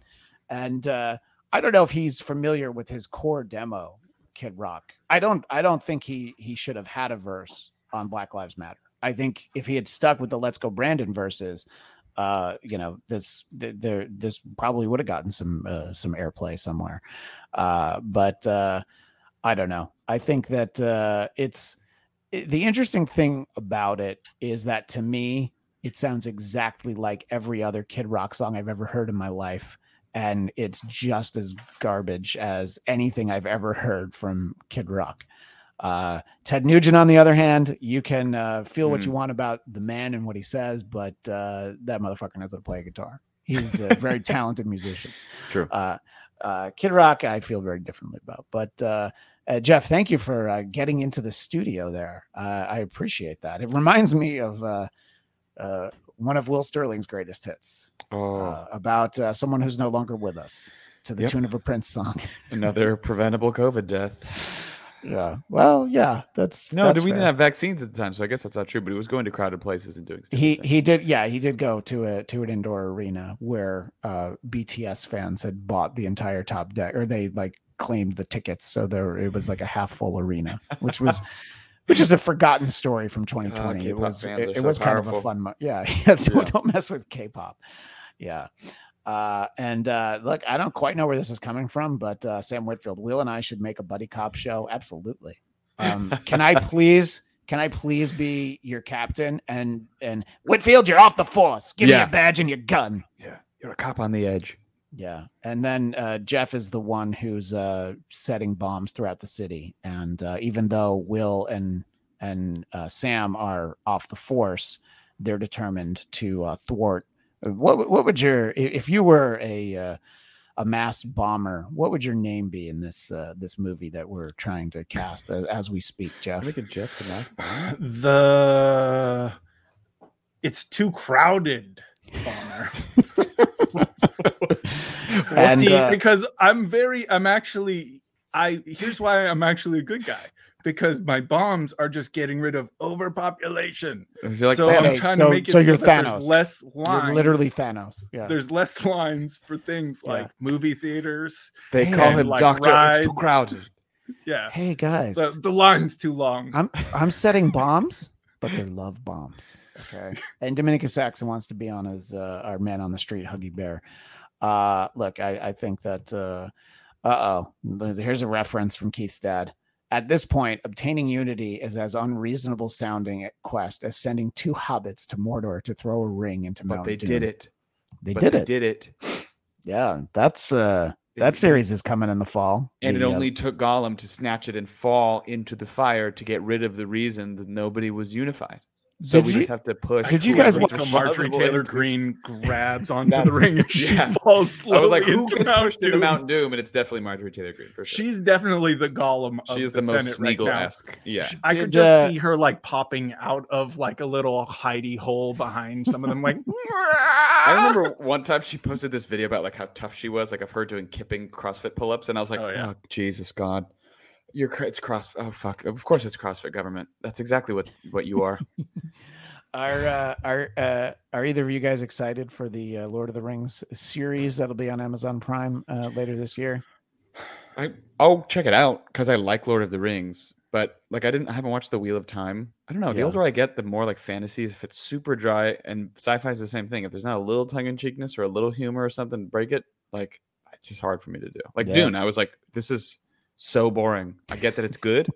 And uh, I don't know if he's familiar with his core demo, Kid Rock. I don't. I don't think he he should have had a verse on Black Lives Matter. I think if he had stuck with the Let's Go Brandon verses, uh, you know, this there this probably would have gotten some uh, some airplay somewhere. Uh, but uh, I don't know. I think that uh, it's it- the interesting thing about it is that to me, it sounds exactly like every other Kid Rock song I've ever heard in my life. And it's just as garbage as anything I've ever heard from Kid Rock. Uh, Ted Nugent, on the other hand, you can uh, feel what Hmm. you want about the man and what he says, but uh, that motherfucker knows how to play a guitar. He's a very talented musician. It's true. Uh, uh, Kid Rock, I feel very differently about. But uh, uh, Jeff, thank you for uh, getting into the studio there. Uh, I appreciate that. It reminds me of uh, uh, one of Will Starling's greatest hits Oh, uh, about uh, someone who's no longer with us to the Yep. tune of a Prince song. another preventable COVID death. Yeah. Well, yeah, that's No, that's we didn't have vaccines at the time, so I guess that's not true. But he was going to crowded places and doing stuff. He he did yeah he did go to a to an indoor arena where uh, BTS fans had bought the entire top deck or they like claimed the tickets so there it was like a half full arena which was which is a forgotten story from 2020 it was it, it so was kind of a fun mo- yeah, yeah don't, Yeah. don't mess with K-pop yeah uh, and uh, look I don't quite know where this is coming from but uh, Sam Whitfield Will and I should make a buddy cop show. Absolutely. Um, can I please can I please be your captain? And and Whitfield you're off the force. Give me Yeah. your badge and your gun. Yeah, you're a cop on the edge. yeah. And then uh, Jeff is the one who's uh, setting bombs throughout the city. And uh, even though Will and and uh, Sam are off the force they're determined to uh, thwart what what would your if you were a uh, a mass bomber what would your name be in this uh, this movie that we're trying to cast as, as we speak Jeff Look at Jeff the Math Bomber. The it's too crowded. Bomber. And, See, uh, because I'm very, I'm actually, I here's why I'm actually a good guy because my bombs are just getting rid of overpopulation. Is he like so I'm trying so- to make it so so, you're that there's Thanos. less You're lines. literally Thanos yeah There's less lines for things Yeah. like movie theaters. They Hey, call him like, Doctor. It's too crowded. Yeah, hey guys the, the line's too long. I'm I'm setting bombs, but they're love bombs. Okay. And Dominica Saxon wants to be on as uh, our man on the street, Huggy Bear. Uh, look, I, I think that uh oh, here's a reference from Keith's dad. At this point, obtaining unity is as unreasonable sounding a quest as sending two hobbits to Mordor to throw a ring into But Mount they Doom. did it. They but did they it. did it. Yeah, that's uh that series is coming in the fall. And it The, uh, only took Gollum to snatch it and fall into the fire to get rid of the reason that nobody was unified. So Did we you- just have to push. did you guys watch So Marjorie Taylor into- Green grabs onto the ring and she yeah. falls slowly I was like, who into gets Mount pushed into Doom. Doom? And it's definitely Marjorie Taylor Greene for sure. She's definitely the Gollum. Of she is the, the, most Senate right. Smeagol-esque. yeah. I could just uh, see her like popping out of like a little hidey hole behind some of them, like. I remember one time she posted this video about like how tough she was, like of her doing kipping CrossFit pull-ups, and I was like, Oh, oh, yeah. Jesus God, you're it's cross. Oh fuck, of course it's CrossFit government. That's exactly what what you are. Are uh, are uh, are either of you guys excited for the uh, Lord of the Rings series that'll be on Amazon Prime uh, later this year? I I'll check it out because I like Lord of the Rings, but like I didn't I haven't watched the Wheel of Time. I don't know. The Yeah. older I get, the more like fantasy. If it's super dry and sci-fi is the same thing. If there's not a little tongue in cheekness or a little humor or something, to break it. Like it's just hard for me to do. Like Yeah. Dune, I was like, this is so boring. I get that it's good,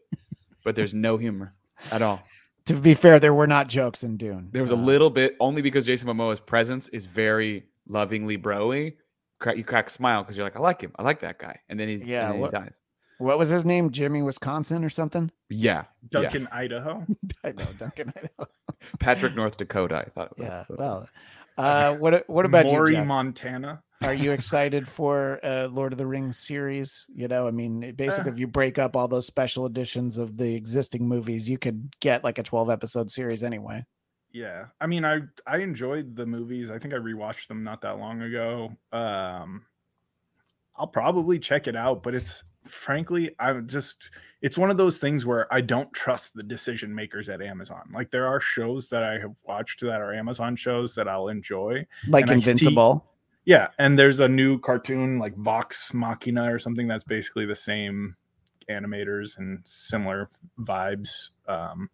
but there's no humor at all. To be fair, there were not jokes in Dune. There was a Uh, little bit only because Jason Momoa's presence is very lovingly broy. You crack a smile because you're like, I like him. I like that guy. And then he's Yeah, then what- he dies. What was his name? Jimmy Wisconsin or something? Yeah. yeah. Duncan, Idaho. I know Duncan. I know. Patrick North Dakota. I thought. Yeah. that's what- Well, uh, what what about Maury, you? Jeff? Montana. Are you excited for uh, Lord of the Rings series? You know, I mean, basically, if you break up all those special editions of the existing movies, you could get like a twelve episode series anyway. Yeah, I mean, I I enjoyed the movies. I think I rewatched them not that long ago. Um, I'll probably check it out, but it's frankly, I'm just it's one of those things where I don't trust the decision makers at Amazon. Like there are shows that I have watched that are Amazon shows that I'll enjoy. Like And I see- Invincible. Yeah, and there's a new cartoon like Vox Machina or something that's basically the same animators and similar vibes. Um,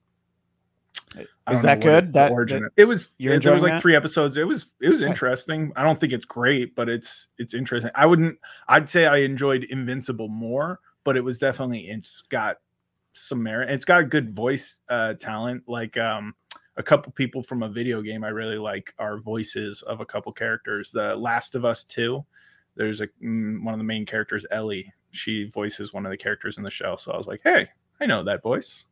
Is that good? it- That- origin that- it was. you're it- there was like that? three episodes. It was it was interesting. I don't think it's great, but it's it's interesting. I wouldn't. I'd say I enjoyed Invincible more, but it was definitely it's got some merit. It's got good voice uh talent. Like um, a couple people from a video game I really like are voices of a couple characters. The Last of Us 2, there's a mm, one of the main characters, Ellie. She voices one of the characters in the show. So I was like, hey, I know that voice.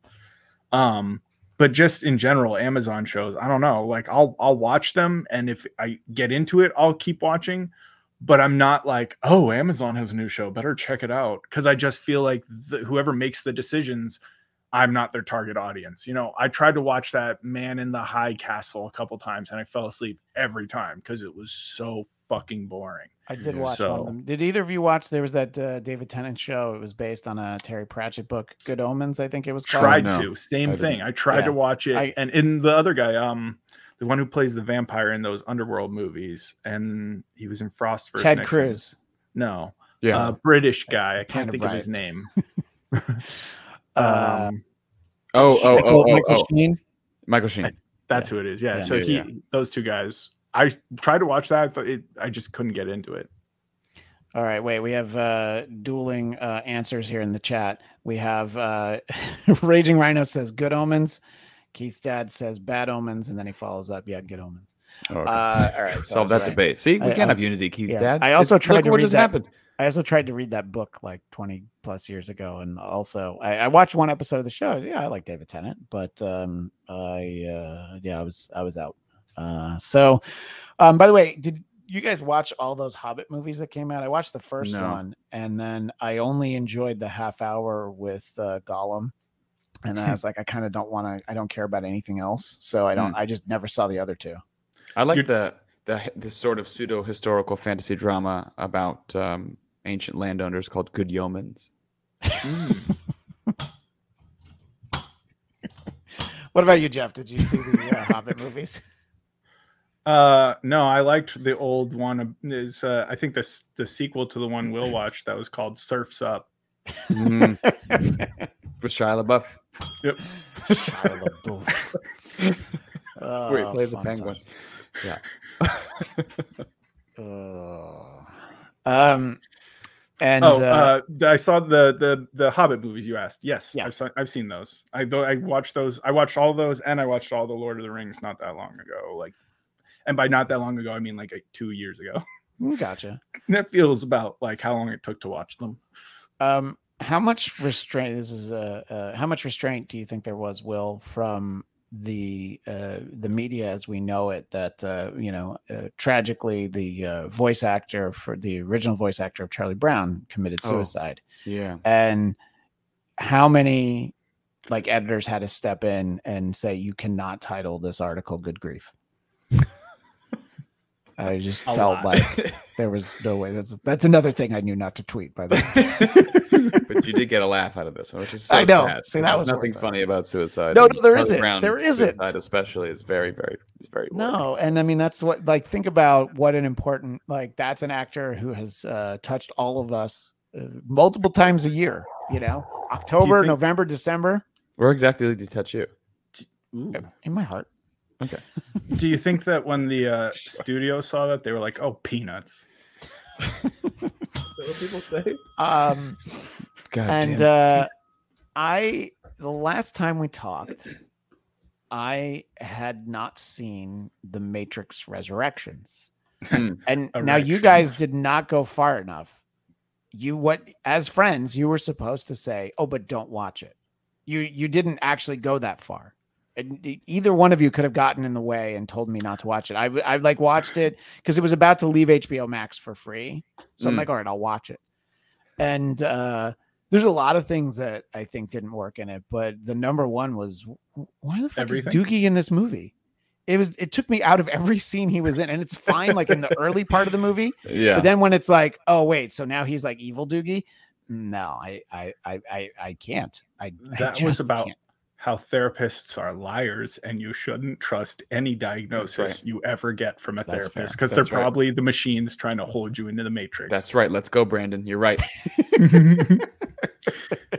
Um, but just in general, Amazon shows, I don't know. Like I'll I'll watch them, and if I get into it, I'll keep watching. But I'm not like, oh, Amazon has a new show, better check it out, because I just feel like the, whoever makes the decisions I'm not their target audience. You know, I tried to watch that Man in the High Castle a couple times and I fell asleep every time because it was so fucking boring. I did Yeah. watch one of them. Did either of you watch? There was that uh, David Tennant show. It was based on a Terry Pratchett book, Good Omens, I think it was called. Tried no, to, same I thing. I tried Yeah. to watch it, I- and in the other guy, um, the one who plays the vampire in those underworld movies, and he was in Frost vs. Ted Nixon. Cruz. No, Yeah. uh, British guy. I can't of think of right. his name. Uh, um, oh, oh, Michael, oh, oh, Michael oh. Sheen. Michael Sheen. that's who it is. Yeah. Yeah. so Yeah, he, yeah. those two guys. I tried to watch that, but it, I just couldn't get into it. All right, wait. We have uh, dueling uh, answers here in the chat. We have uh, Raging Rhino says Good Omens. Keith's dad says Bad Omens, and then he follows up, yeah, Good Omens. Oh, okay. Uh, all right, so Solve that right. debate. See, we I- can't I- have unity, Keith's yeah. dad. I also It's- tried look to what read just that- happened. I also tried to read that book like 20 plus years ago. And also, I, I watched one episode of the show. Yeah, I like David Tennant, but um, I, uh, yeah, I was, I was out. Uh, so, um, by the way, did you guys watch all those Hobbit movies that came out? I watched the first No. one and then I only enjoyed the half hour with uh, Gollum. And I was like, I kind of don't want to, I don't care about anything else. So I don't, I just never saw the other two. I like You're- the the this sort of pseudo historical fantasy drama about um, ancient landowners called Good Yeomans. What about you, Jeff? Did you see the uh, Hobbit movies? Uh, no, I liked the old one. Is uh, I think this the sequel to the one we'll watch that was called Surfs Up. Mm. With Shia LaBeouf, Shia LaBeouf. where he Oh, plays a fun penguin. times. Yeah. Oh. Um, and oh, uh, uh, I saw the the the Hobbit movies you asked. Yes, Yeah. I've seen, I've seen those. I I watched those. I watched all those, and I watched all the Lord of the Rings not that long ago. Like, and by not that long ago, I mean like, two years ago. mm, gotcha. that feels about like how long it took to watch them. Um, how much restraint? This is uh, uh, how much restraint do you think there was, Will, from the uh, the media as we know it? That uh, you know, uh, tragically, the uh, voice actor for the original voice actor of Charlie Brown committed Oh. suicide. Yeah. and how many like editors had to step in and say you cannot title this article good grief i just A felt lot. like there was no way that's that's another thing i knew not to tweet by the way but you did get a laugh out of this one, which is so I know. sad. See, that was nothing funny about suicide. No, and no, there Charlie isn't. Brown's There isn't. Suicide especially is very, very, is very. worrying. no and i mean that's what like think about what an important like that's an actor who has uh touched all of us uh, multiple times a year you know october think- november december Where exactly did he touch you? Ooh. in my heart Okay. Do you think that when the uh, studio saw that, they were like, "Oh, peanuts"? what people say? um God and damn. uh i the last time we talked i had not seen the matrix resurrections. Hmm. and now you guys did not go far enough. You what as friends you were supposed to say oh but don't watch it. You you didn't actually go that far. And either one of you could have gotten in the way and told me not to watch it. I've, I've like watched it because it was about to leave hbo max for free. So i'm Mm. like all right i'll watch it. And uh there's a lot of things that i think didn't work in it but the number one was why the fuck Everything? is doogie in this movie it was it took me out of every scene he was in and it's fine like in the early part of the movie yeah. but then when it's like oh wait so now he's like evil doogie no i i i i, I can't i I That was about can't. How therapists are liars, and you shouldn't trust any diagnosis right. you ever get from a That's therapist because they're right. probably the machines trying to hold you into the matrix. That's right. Let's go, Brandon. You're right.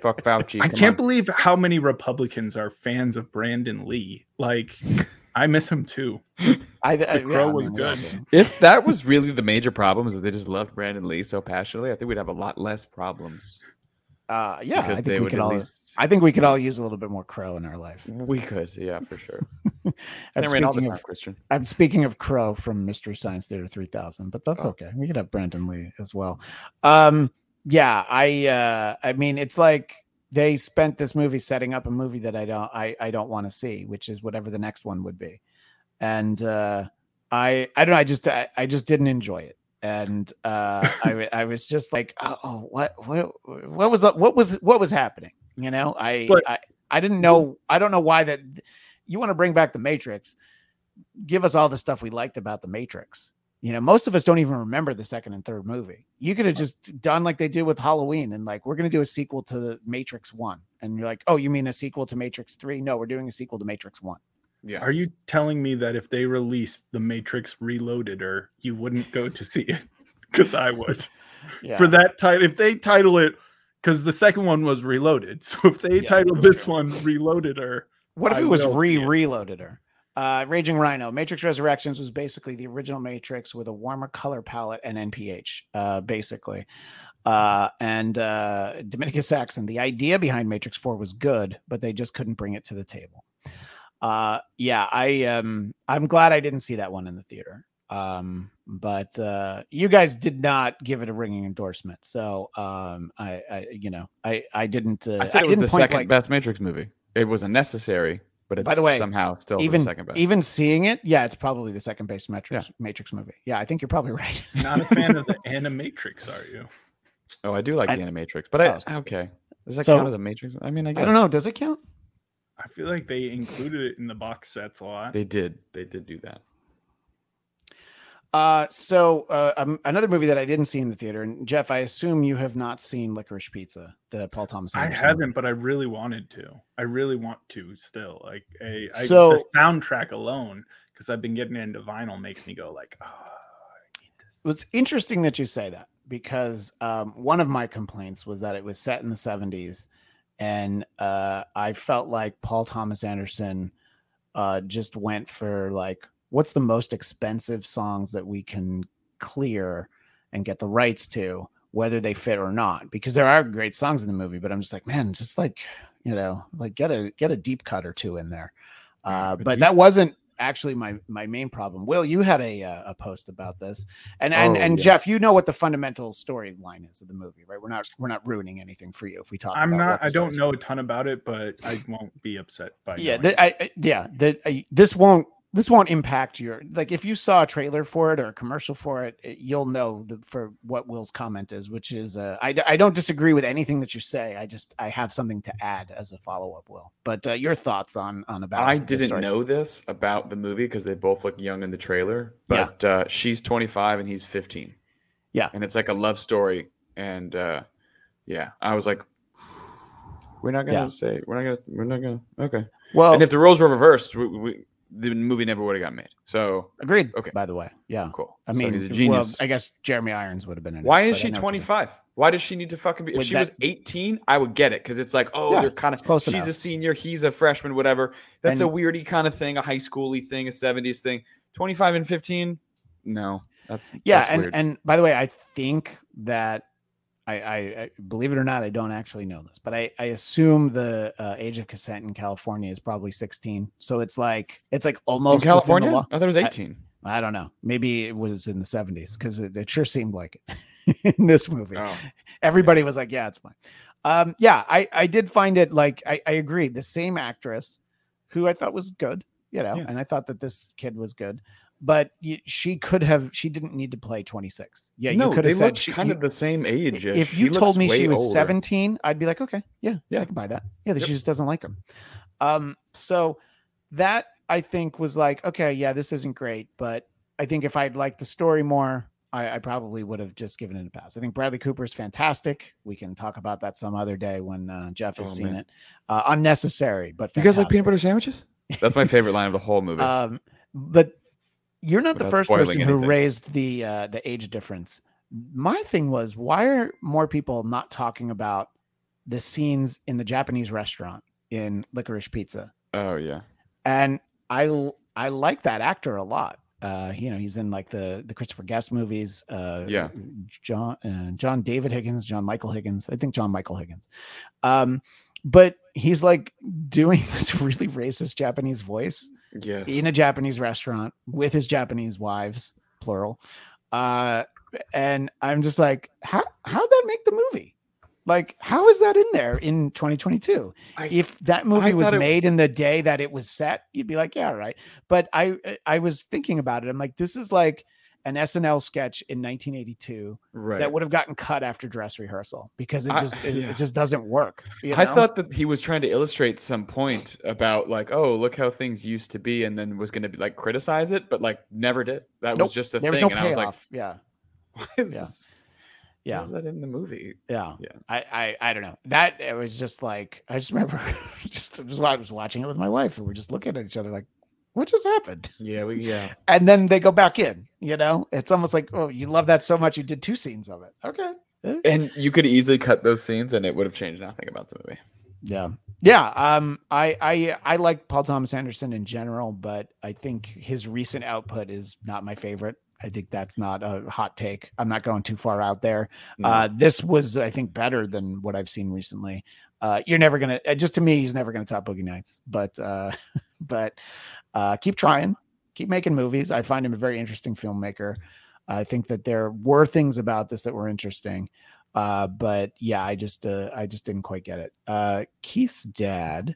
Fuck Fauci. I can't on. believe how many Republicans are fans of Brandon Lee. Like, I miss him too. I, I, The Crow was we all good. If that was really the major problem, is that they just loved Brandon Lee so passionately, I think we'd have a lot less problems. Uh, yeah, I think they we would could at all. least. I think we could all use a little bit more crow in our life. We could, yeah, for sure. And Can't all the speaking of, Christian. I'm speaking of Crow from Mystery Science Theater 3000, but that's Oh. okay. We could have Brandon Lee as well. Um, yeah, I, uh, I mean, it's like they spent this movie setting up a movie that I don't, I, I don't want to see, which is whatever the next one would be, and uh, I, I don't know, I just, I, I just didn't enjoy it, and uh, I, I was just like, oh, what, what, what was, what was, what was happening? You know, I, But- I, I didn't know, I don't know why that. You want to bring back the Matrix? give us all the stuff we liked about the Matrix. You know, most of us don't even remember the second and third movie. You could have just done like they did with Halloween and like, we're going to do a sequel to the Matrix 1. And you're like, oh, you mean a sequel to Matrix 3? No, we're doing a sequel to Matrix 1. Yeah. Are you telling me that if they released the Matrix Reloaded, or you wouldn't go to see it? Because I would. Yeah. For that title, if they title it, because the second one was Reloaded, so if they Yeah, title this true. one Reloaded, or What if I it was re see it. reloaded her? Uh, Raging Rhino, Matrix Resurrections was basically the original Matrix with a warmer color palette and NPH, uh, basically. Uh, and uh, Dominica Saxon, the idea behind Matrix 4 was good, but they just couldn't bring it to the table. Uh, yeah, I um, I'm glad I didn't see that one in the theater. Um, but uh, you guys did not give it a ringing endorsement, so um, I, I you know, I I didn't. Uh, I said it was didn't the point second like- best Matrix movie. It wasn't necessary, but it's By the way, somehow still even the second best. even seeing it, yeah, it's probably the second best Matrix Matrix movie. Yeah, I think you're probably right. not a fan of the Animatrix, are you? oh, I do like I- the Animatrix, but I Oh, okay. Does that so- count as a Matrix? I mean, I guess I don't know. Does it count? I feel like they included it in the box sets a lot. They did. They did do that. Uh, so uh, um, another movie that I didn't see in the theater, and Jeff, I assume you have not seen Licorice Pizza, the Paul Thomas. I Anderson movie. haven't, but I really wanted to. I really want to still. Like a I, So- the soundtrack alone, because I've been getting into vinyl, makes me go like, oh, I need this. It's interesting that you say that because um, one of my complaints was that it was set in the 70s, and uh, I felt like Paul Thomas Anderson uh, just went for like, what's the most expensive songs that we can clear and get the rights to, whether they fit or not? Because there are great songs in the movie, but I'm just like, man, just like you know, like get a get a deep cut or two in there. Uh, but that wasn't actually my my main problem. Will, you had a uh, a post about this, and and Oh, and yeah. Jeff, you know what the fundamental storyline is of the movie, right? We're not we're not ruining anything for you if we talk. I'm about not. I don't know a ton about it, but I won't be upset by. Yeah, knowing the, I, I- yeah. The, I, this won't this won't impact your like if you saw a trailer for it or a commercial for it, it- you'll know the, for what Will's comment is, which is uh, I I don't disagree with anything that you say. I just I have something to add as a follow up, Will. But uh, your thoughts on on about I didn't know this about the movie because they both look young in the trailer. Yeah. But uh, she's 25 and he's 15. Yeah. and it's like a love story. And uh, yeah, I was like, we're not gonna Yeah. say we're not gonna we're not gonna okay. Well, and if the roles were reversed, we, we, the movie never would have got made. So agreed. okay. By the way, yeah. cool. I So mean, he's a well, genius. I guess Jeremy Irons would have been in. Why it, is she know what you're saying. 25? Why does she need to fucking be? If With she was 18, I would get it because it's like, oh, Yeah, they're kind of close She's enough. a senior, he's a freshman, whatever. That's a weirdy kind of thing, a high schooly thing, a 70s thing. 25 and 15, no, that's Yeah, that's and weird. and by the way, I think that I, I, I believe it or not, I don't actually know this, but I, I assume the uh, age of consent in California is probably 16. So it's like it's like in almost the California, law. I thought it was 18. I don't know. Maybe it was in the 70s because it, it sure seemed like it in this movie. oh, Everybody was like, "Yeah, it's fine." Um, yeah, I I did find it like I, I agree. The same actress, who I thought was good, you know, Yeah. and I thought that this kid was good, but she could have. She didn't need to play twenty six. Yeah, no, you could they have said she, kind you- of the same age. if you told me she was older. 17 i'd be like okay yeah yeah i can buy that yeah Yep. she just doesn't like him um so that i think was like okay yeah this isn't great but i think if i'd liked the story more I, I probably would have just given it a pass. I think Bradley Cooper is fantastic. We can talk about that some other day when uh, Jeff has Oh, seen man. it. Uh, unnecessary, but You guys like peanut butter sandwiches? That's my favorite line of the whole movie. Um, but you're not the first person who raised the uh, the age difference. My thing was, why are more people not talking about the scenes in the Japanese restaurant in Licorice Pizza? oh yeah, And I I like that actor a lot. Uh, you know, he's in like the the Christopher Guest movies. Uh, Yeah. John uh, John David Higgins, John Michael Higgins. I think John Michael Higgins. Um, but he's like doing this really racist Japanese voice Yes. in a Japanese restaurant with his Japanese wives, plural. Uh, and I'm just like, how how'd that make the movie? Like, how is that in there in 2022? I- if that movie was it- made in the day that it was set, you'd be like, yeah, right. But I I was thinking about it. I'm like, this is like an SNL sketch in 1982 right. that would have gotten cut after dress rehearsal because it I- just it, yeah. it just doesn't work. you I thought that he was trying to illustrate some point about like, oh, look how things used to be, and then was going to be like criticize it, but like never did. That Nope, was just a there thing, no and I was like, yeah, why is Yeah. this? yeah. Why is that in the movie? Yeah. Yeah. I, I I don't know. That it was just like I just remember just, just I was watching it with my wife and we're just looking at each other like, what just happened? Yeah, we yeah. And then they go back in, you know? It's almost like, oh, you love that so much you did two scenes of it. Okay. And you could easily cut those scenes, and it would have changed nothing about the movie. Yeah. Yeah. Um I I I like Paul Thomas Anderson in general, but I think his recent output is not my favorite. I think that's not a hot take. I'm not going too far out there. No. Uh, this was, I think, better than what I've seen recently. Uh, you're never gonna, uh, just to me, he's never gonna top Boogie Nights. But, uh, but uh, keep trying, keep making movies. I find him a very interesting filmmaker. I think that there were things about this that were interesting. Uh, but yeah, I just, uh, I just didn't quite get it. Uh, Keith's dad.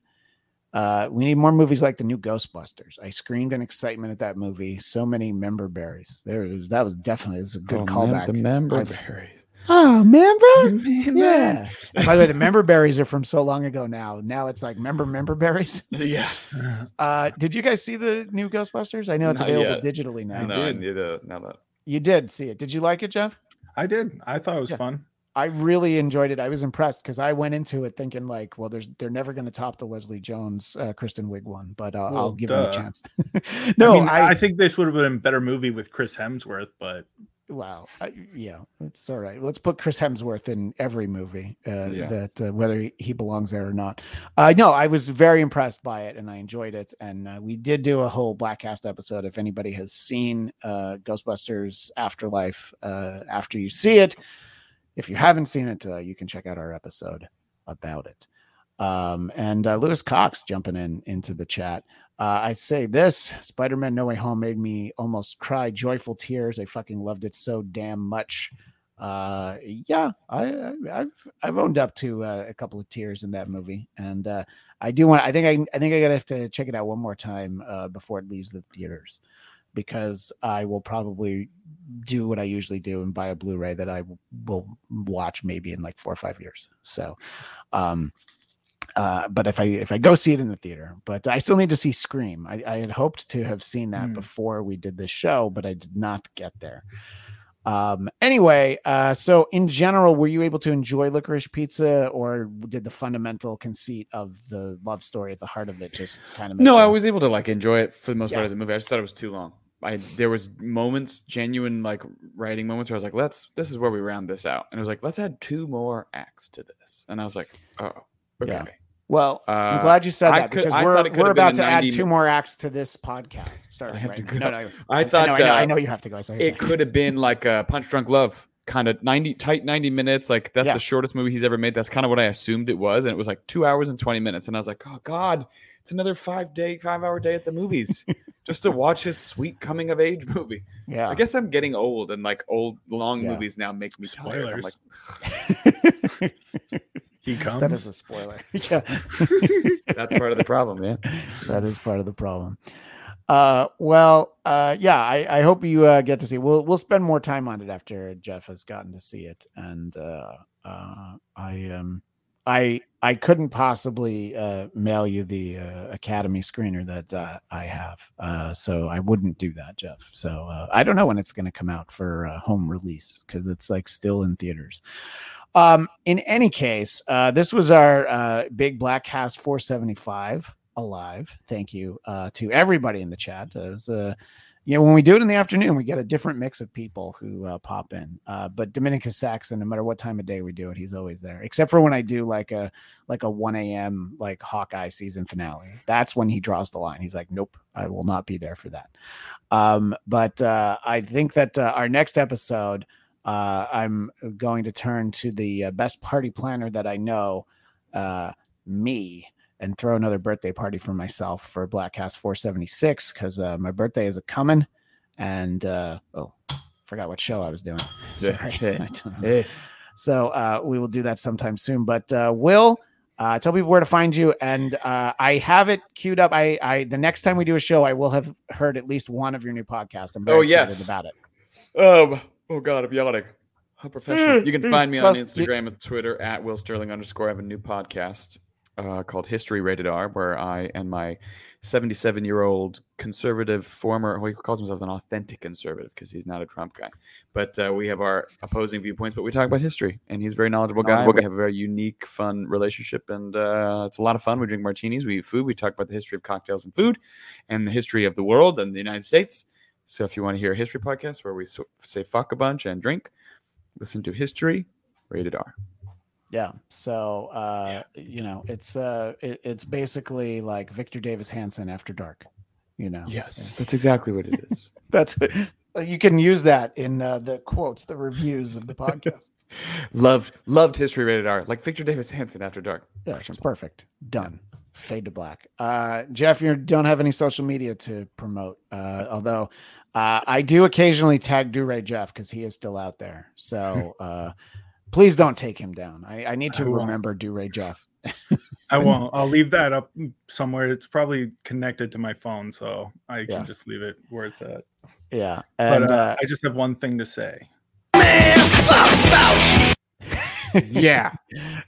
Uh, we need more movies like the new Ghostbusters. I screamed in excitement at that movie. So many member berries. There was that was definitely is a good callback. The member I've- berries. Oh, member? yeah. And by the way, the member berries are from so long ago now. Now it's like member member berries. Yeah. Uh, did you guys see the new Ghostbusters? I know it's Not available yet. digitally now. No, I did. need to now that. You did see it. Did you like it, Jeff? I did. I thought it was Yeah. fun. I really enjoyed it. I was impressed because I went into it thinking like, well, there's they're never going to top the Leslie Jones, uh, Kristen Wiig one, but uh, I'll Well, give them a chance. no, I, mean, I, I, think this would have been a better movie with Chris Hemsworth, but Wow. I, yeah, it's all right. Let's put Chris Hemsworth in every movie uh, Yeah. that uh, whether he- belongs there or not. Uh, no, I was very impressed by it and I enjoyed it. And uh, we did do a whole Bladtcast episode. If anybody has seen uh, Ghostbusters Afterlife uh, after you see it, if you haven't seen it, uh, you can check out our episode about it. Um, and uh, Lewis Cox jumping in into the chat. Uh, I say this Spider-Man No Way Home made me almost cry joyful tears. I fucking loved it so damn much. Uh, yeah, I, I've I've owned up to uh, a couple of tears in that movie, and uh, I do want. I think I I think I gotta have to check it out one more time uh, before it leaves the theaters, because I will probably do what I usually do and buy a Blu-ray that I will watch maybe in like four or five years. So, um, uh, but if I if I go see it in the theater, but I still need to see Scream. I, I had hoped to have seen that Hmm. before we did this show, but I did not get there. Um, anyway, uh, so in general, were you able to enjoy Licorice Pizza, or did the fundamental conceit of the love story at the heart of it just kind of No, I was able to like enjoy it for the most Yeah. part as a movie. I just thought it was too long. I there was moments, genuine like writing moments where I was like, let's this is where we round this out. And it was like, let's add two more acts to this. And I was like, oh, okay. Yeah. Well, I'm Uh, glad you said I that could- because I we're thought it could we're about a to add two more acts to this podcast. Starting have right to go. No, no, I know, thought I know, I uh, know you have to go. So it could have been like a Punch Drunk Love kind of 90 tight 90 minutes like that's Yeah. the shortest movie he's ever made that's kind of what i assumed it was and it was like two hours and 20 minutes and i was like oh god it's another five day five hour day at the movies just to watch his sweet coming of age movie Yeah. i guess i'm getting old and like old long Yeah. movies now make me tired i'm like he comes. that is a spoiler. yeah. that's part of the problem yeah that is part of the problem. Uh, well, uh, yeah, I, I hope you uh, get to see. We'll we'll spend more time on it after Jeff has gotten to see it, and uh, uh, I um I I couldn't possibly uh, mail you the uh, Academy screener that uh, I have, uh, so I wouldn't do that, Jeff. So uh, I don't know when it's going to come out for uh, home release because it's like still in theaters. Um, in any case, this was our big Bladtcast 475 alive. Thank you to everybody in the chat. It was a yeah, when we do it in the afternoon, we get a different mix of people who uh, pop in. Uh, but Dominicus Saxon, no matter what time of day we do it, he's always there. Except for when I do like a like a one a.m. like Hawkeye season finale. That's when he draws the line. He's like, "Nope, I will not be there for that." Um, but uh, I think that uh, our next episode, uh, I'm going to turn to the uh, best party planner that I know, me and throw another birthday party for myself for Bladtcast 476 because uh, my birthday is a coming. And uh, oh, forgot what show I was doing. Sorry. Yeah. I don't know. Hey. So uh, we will do that sometime soon. But uh, Will, uh, tell people where to find you, and uh, I have it queued up. I, I the next time we do a show, I will have heard at least one of your new podcasts. I'm very Oh, excited yes. about it. Um. Oh God, I'm yawning. How professional. You can find me on Instagram and Twitter at Will Starling underscore. I have a new podcast uh, called History Rated R, where I and my 77 year old conservative former, well, he calls himself an authentic conservative because he's not a Trump guy. But uh, we have our opposing viewpoints, but we talk about history, and he's a very knowledgeable guy. Knowledgeable We have a very unique, fun relationship, and uh, it's a lot of fun. We drink martinis, we eat food, we talk about the history of cocktails and food, and the history of the world and the United States. So if you want to hear a history podcast where we say fuck a bunch and drink, listen to History Rated R. Yeah. So uh, you know, it's uh, it, it's basically like Victor Davis Hanson after dark. You know. Yes, that's exactly what it is. That's you can use that in uh, the quotes, the reviews of the podcast. loved loved History Rated R, like Victor Davis Hanson After Dark. yeah, it's perfect. Done. Fade to black. Uh, Jeff, you don't have any social media to promote, uh, although uh, I do occasionally tag Duray Jeff because he is still out there. So uh, please don't take him down. I, I need to I won't. remember Duray Jeff. I won't. I'll leave that up somewhere. It's probably connected to my phone, so I can just leave it where it's at. Yeah, But and uh, uh, I just have one thing to say. Yeah.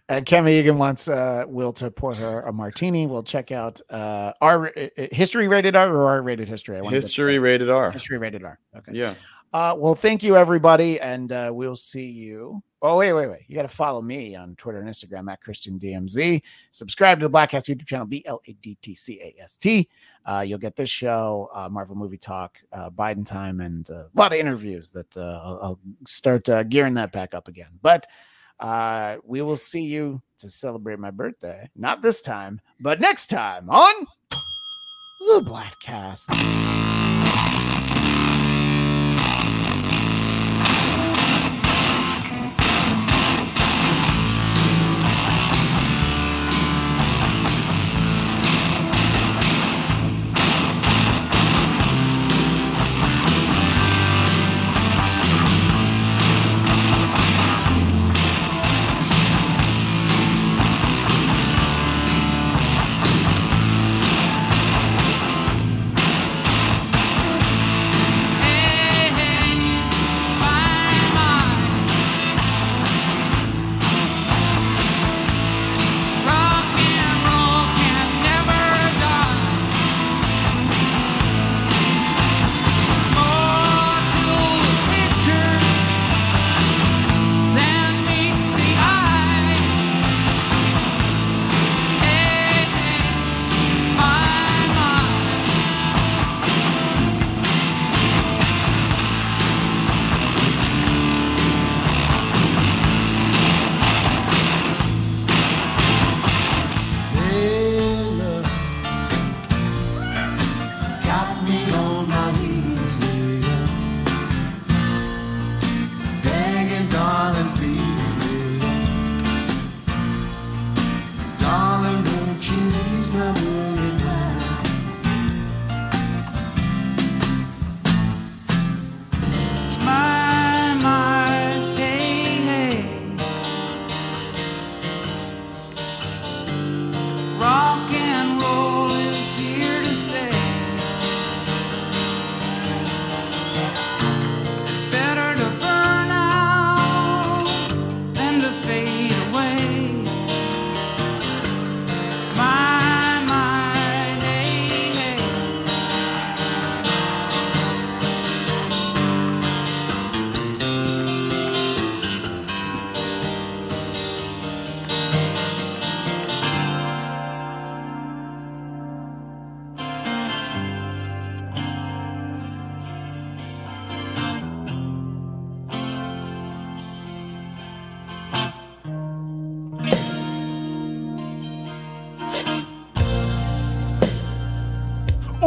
And Kevin Egan wants uh, Will to pour her a martini. We'll check out uh, R uh, history rated R or R rated history. I wanna History. Rated R. history rated R. Okay. Yeah. Uh, well, thank you everybody, and uh, we'll see you. Oh wait, wait, wait! You got to follow me on Twitter and Instagram at Christian DMZ. Subscribe to the Bladtcast YouTube channel B L A D T C A S T. Uh, you'll get this show, uh, Marvel Movie Talk, uh, Biden Time, and uh, a lot of interviews that uh, I'll, I'll start uh, gearing that back up again. But uh, we will see you to celebrate my birthday. Not this time, but next time on the Bladtcast.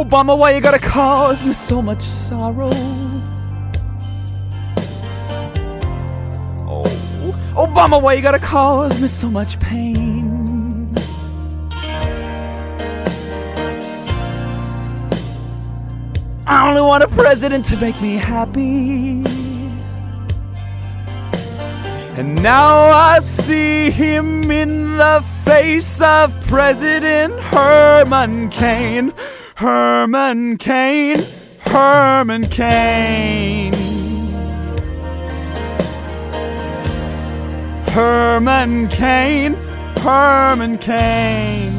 Obama, why you gotta cause me so much sorrow? Oh, Obama, why you gotta cause me so much pain? I only want a president to make me happy. And now I see him in the face of President Herman Cain. Herman Cain. Herman Cain. Herman Cain. Herman Cain.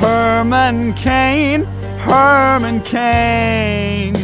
Herman Cain. Herman Cain.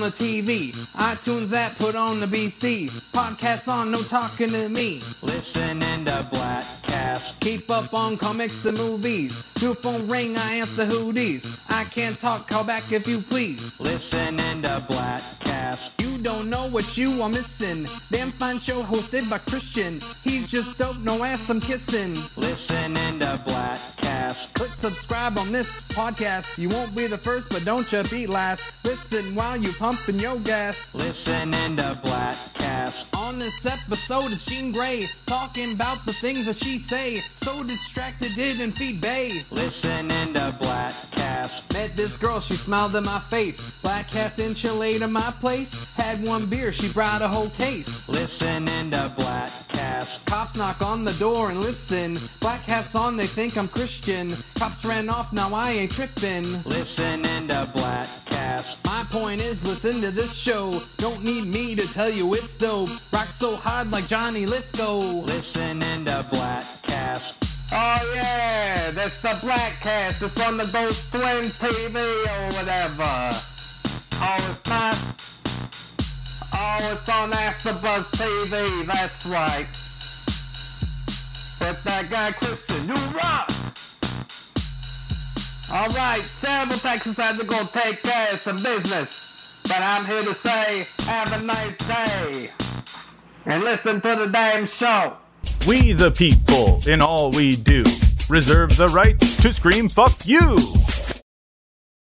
On the TV. iTunes app put on the BC. Podcast on, no talking to me. Listening to Bladtcast. Keep up on comics and movies. New phone ring, I answer who these. I can't talk, call back if you please. Listening to Blackcast. You don't know what you are missing. Damn fine show hosted by Christian. He's just dope, no ass I'm kissing. Listening to Bladt Bladtcast. Click subscribe on this podcast. You won't be the first, but don't you be last. Listen while you pumping your gas. Listening to Bladt Bladtcast. On this episode is Jean Grey talking about the things that she say. So distracted didn't feed Bay. Listening to Bladt Bladtcast. Met this girl, she smiled in my face. Bladt Bladtcast enchilada my place. Had one beer, she brought a whole case. Listening to Bladtcast. Cops knock on the door and listen. Black hats on, they think I'm Christian. Cops ran off, now I ain't tripping. Listening to Bladtcast. My point is, listen to this show. Don't need me to tell you it's dope. Rock so hard like Johnny Lithgow. Listening to Bladtcast. Oh yeah, that's the Bladtcast. It's on the Ghost Twin TV or whatever. Oh, it's not. Oh, it's on AfterBuzz TV. That's right. With that guy Christian, you rock. All right, several Texas had to go take care of some business, but I'm here to say, have a nice day, and listen to the damn show. We the people, in all we do, reserve the right to scream fuck you.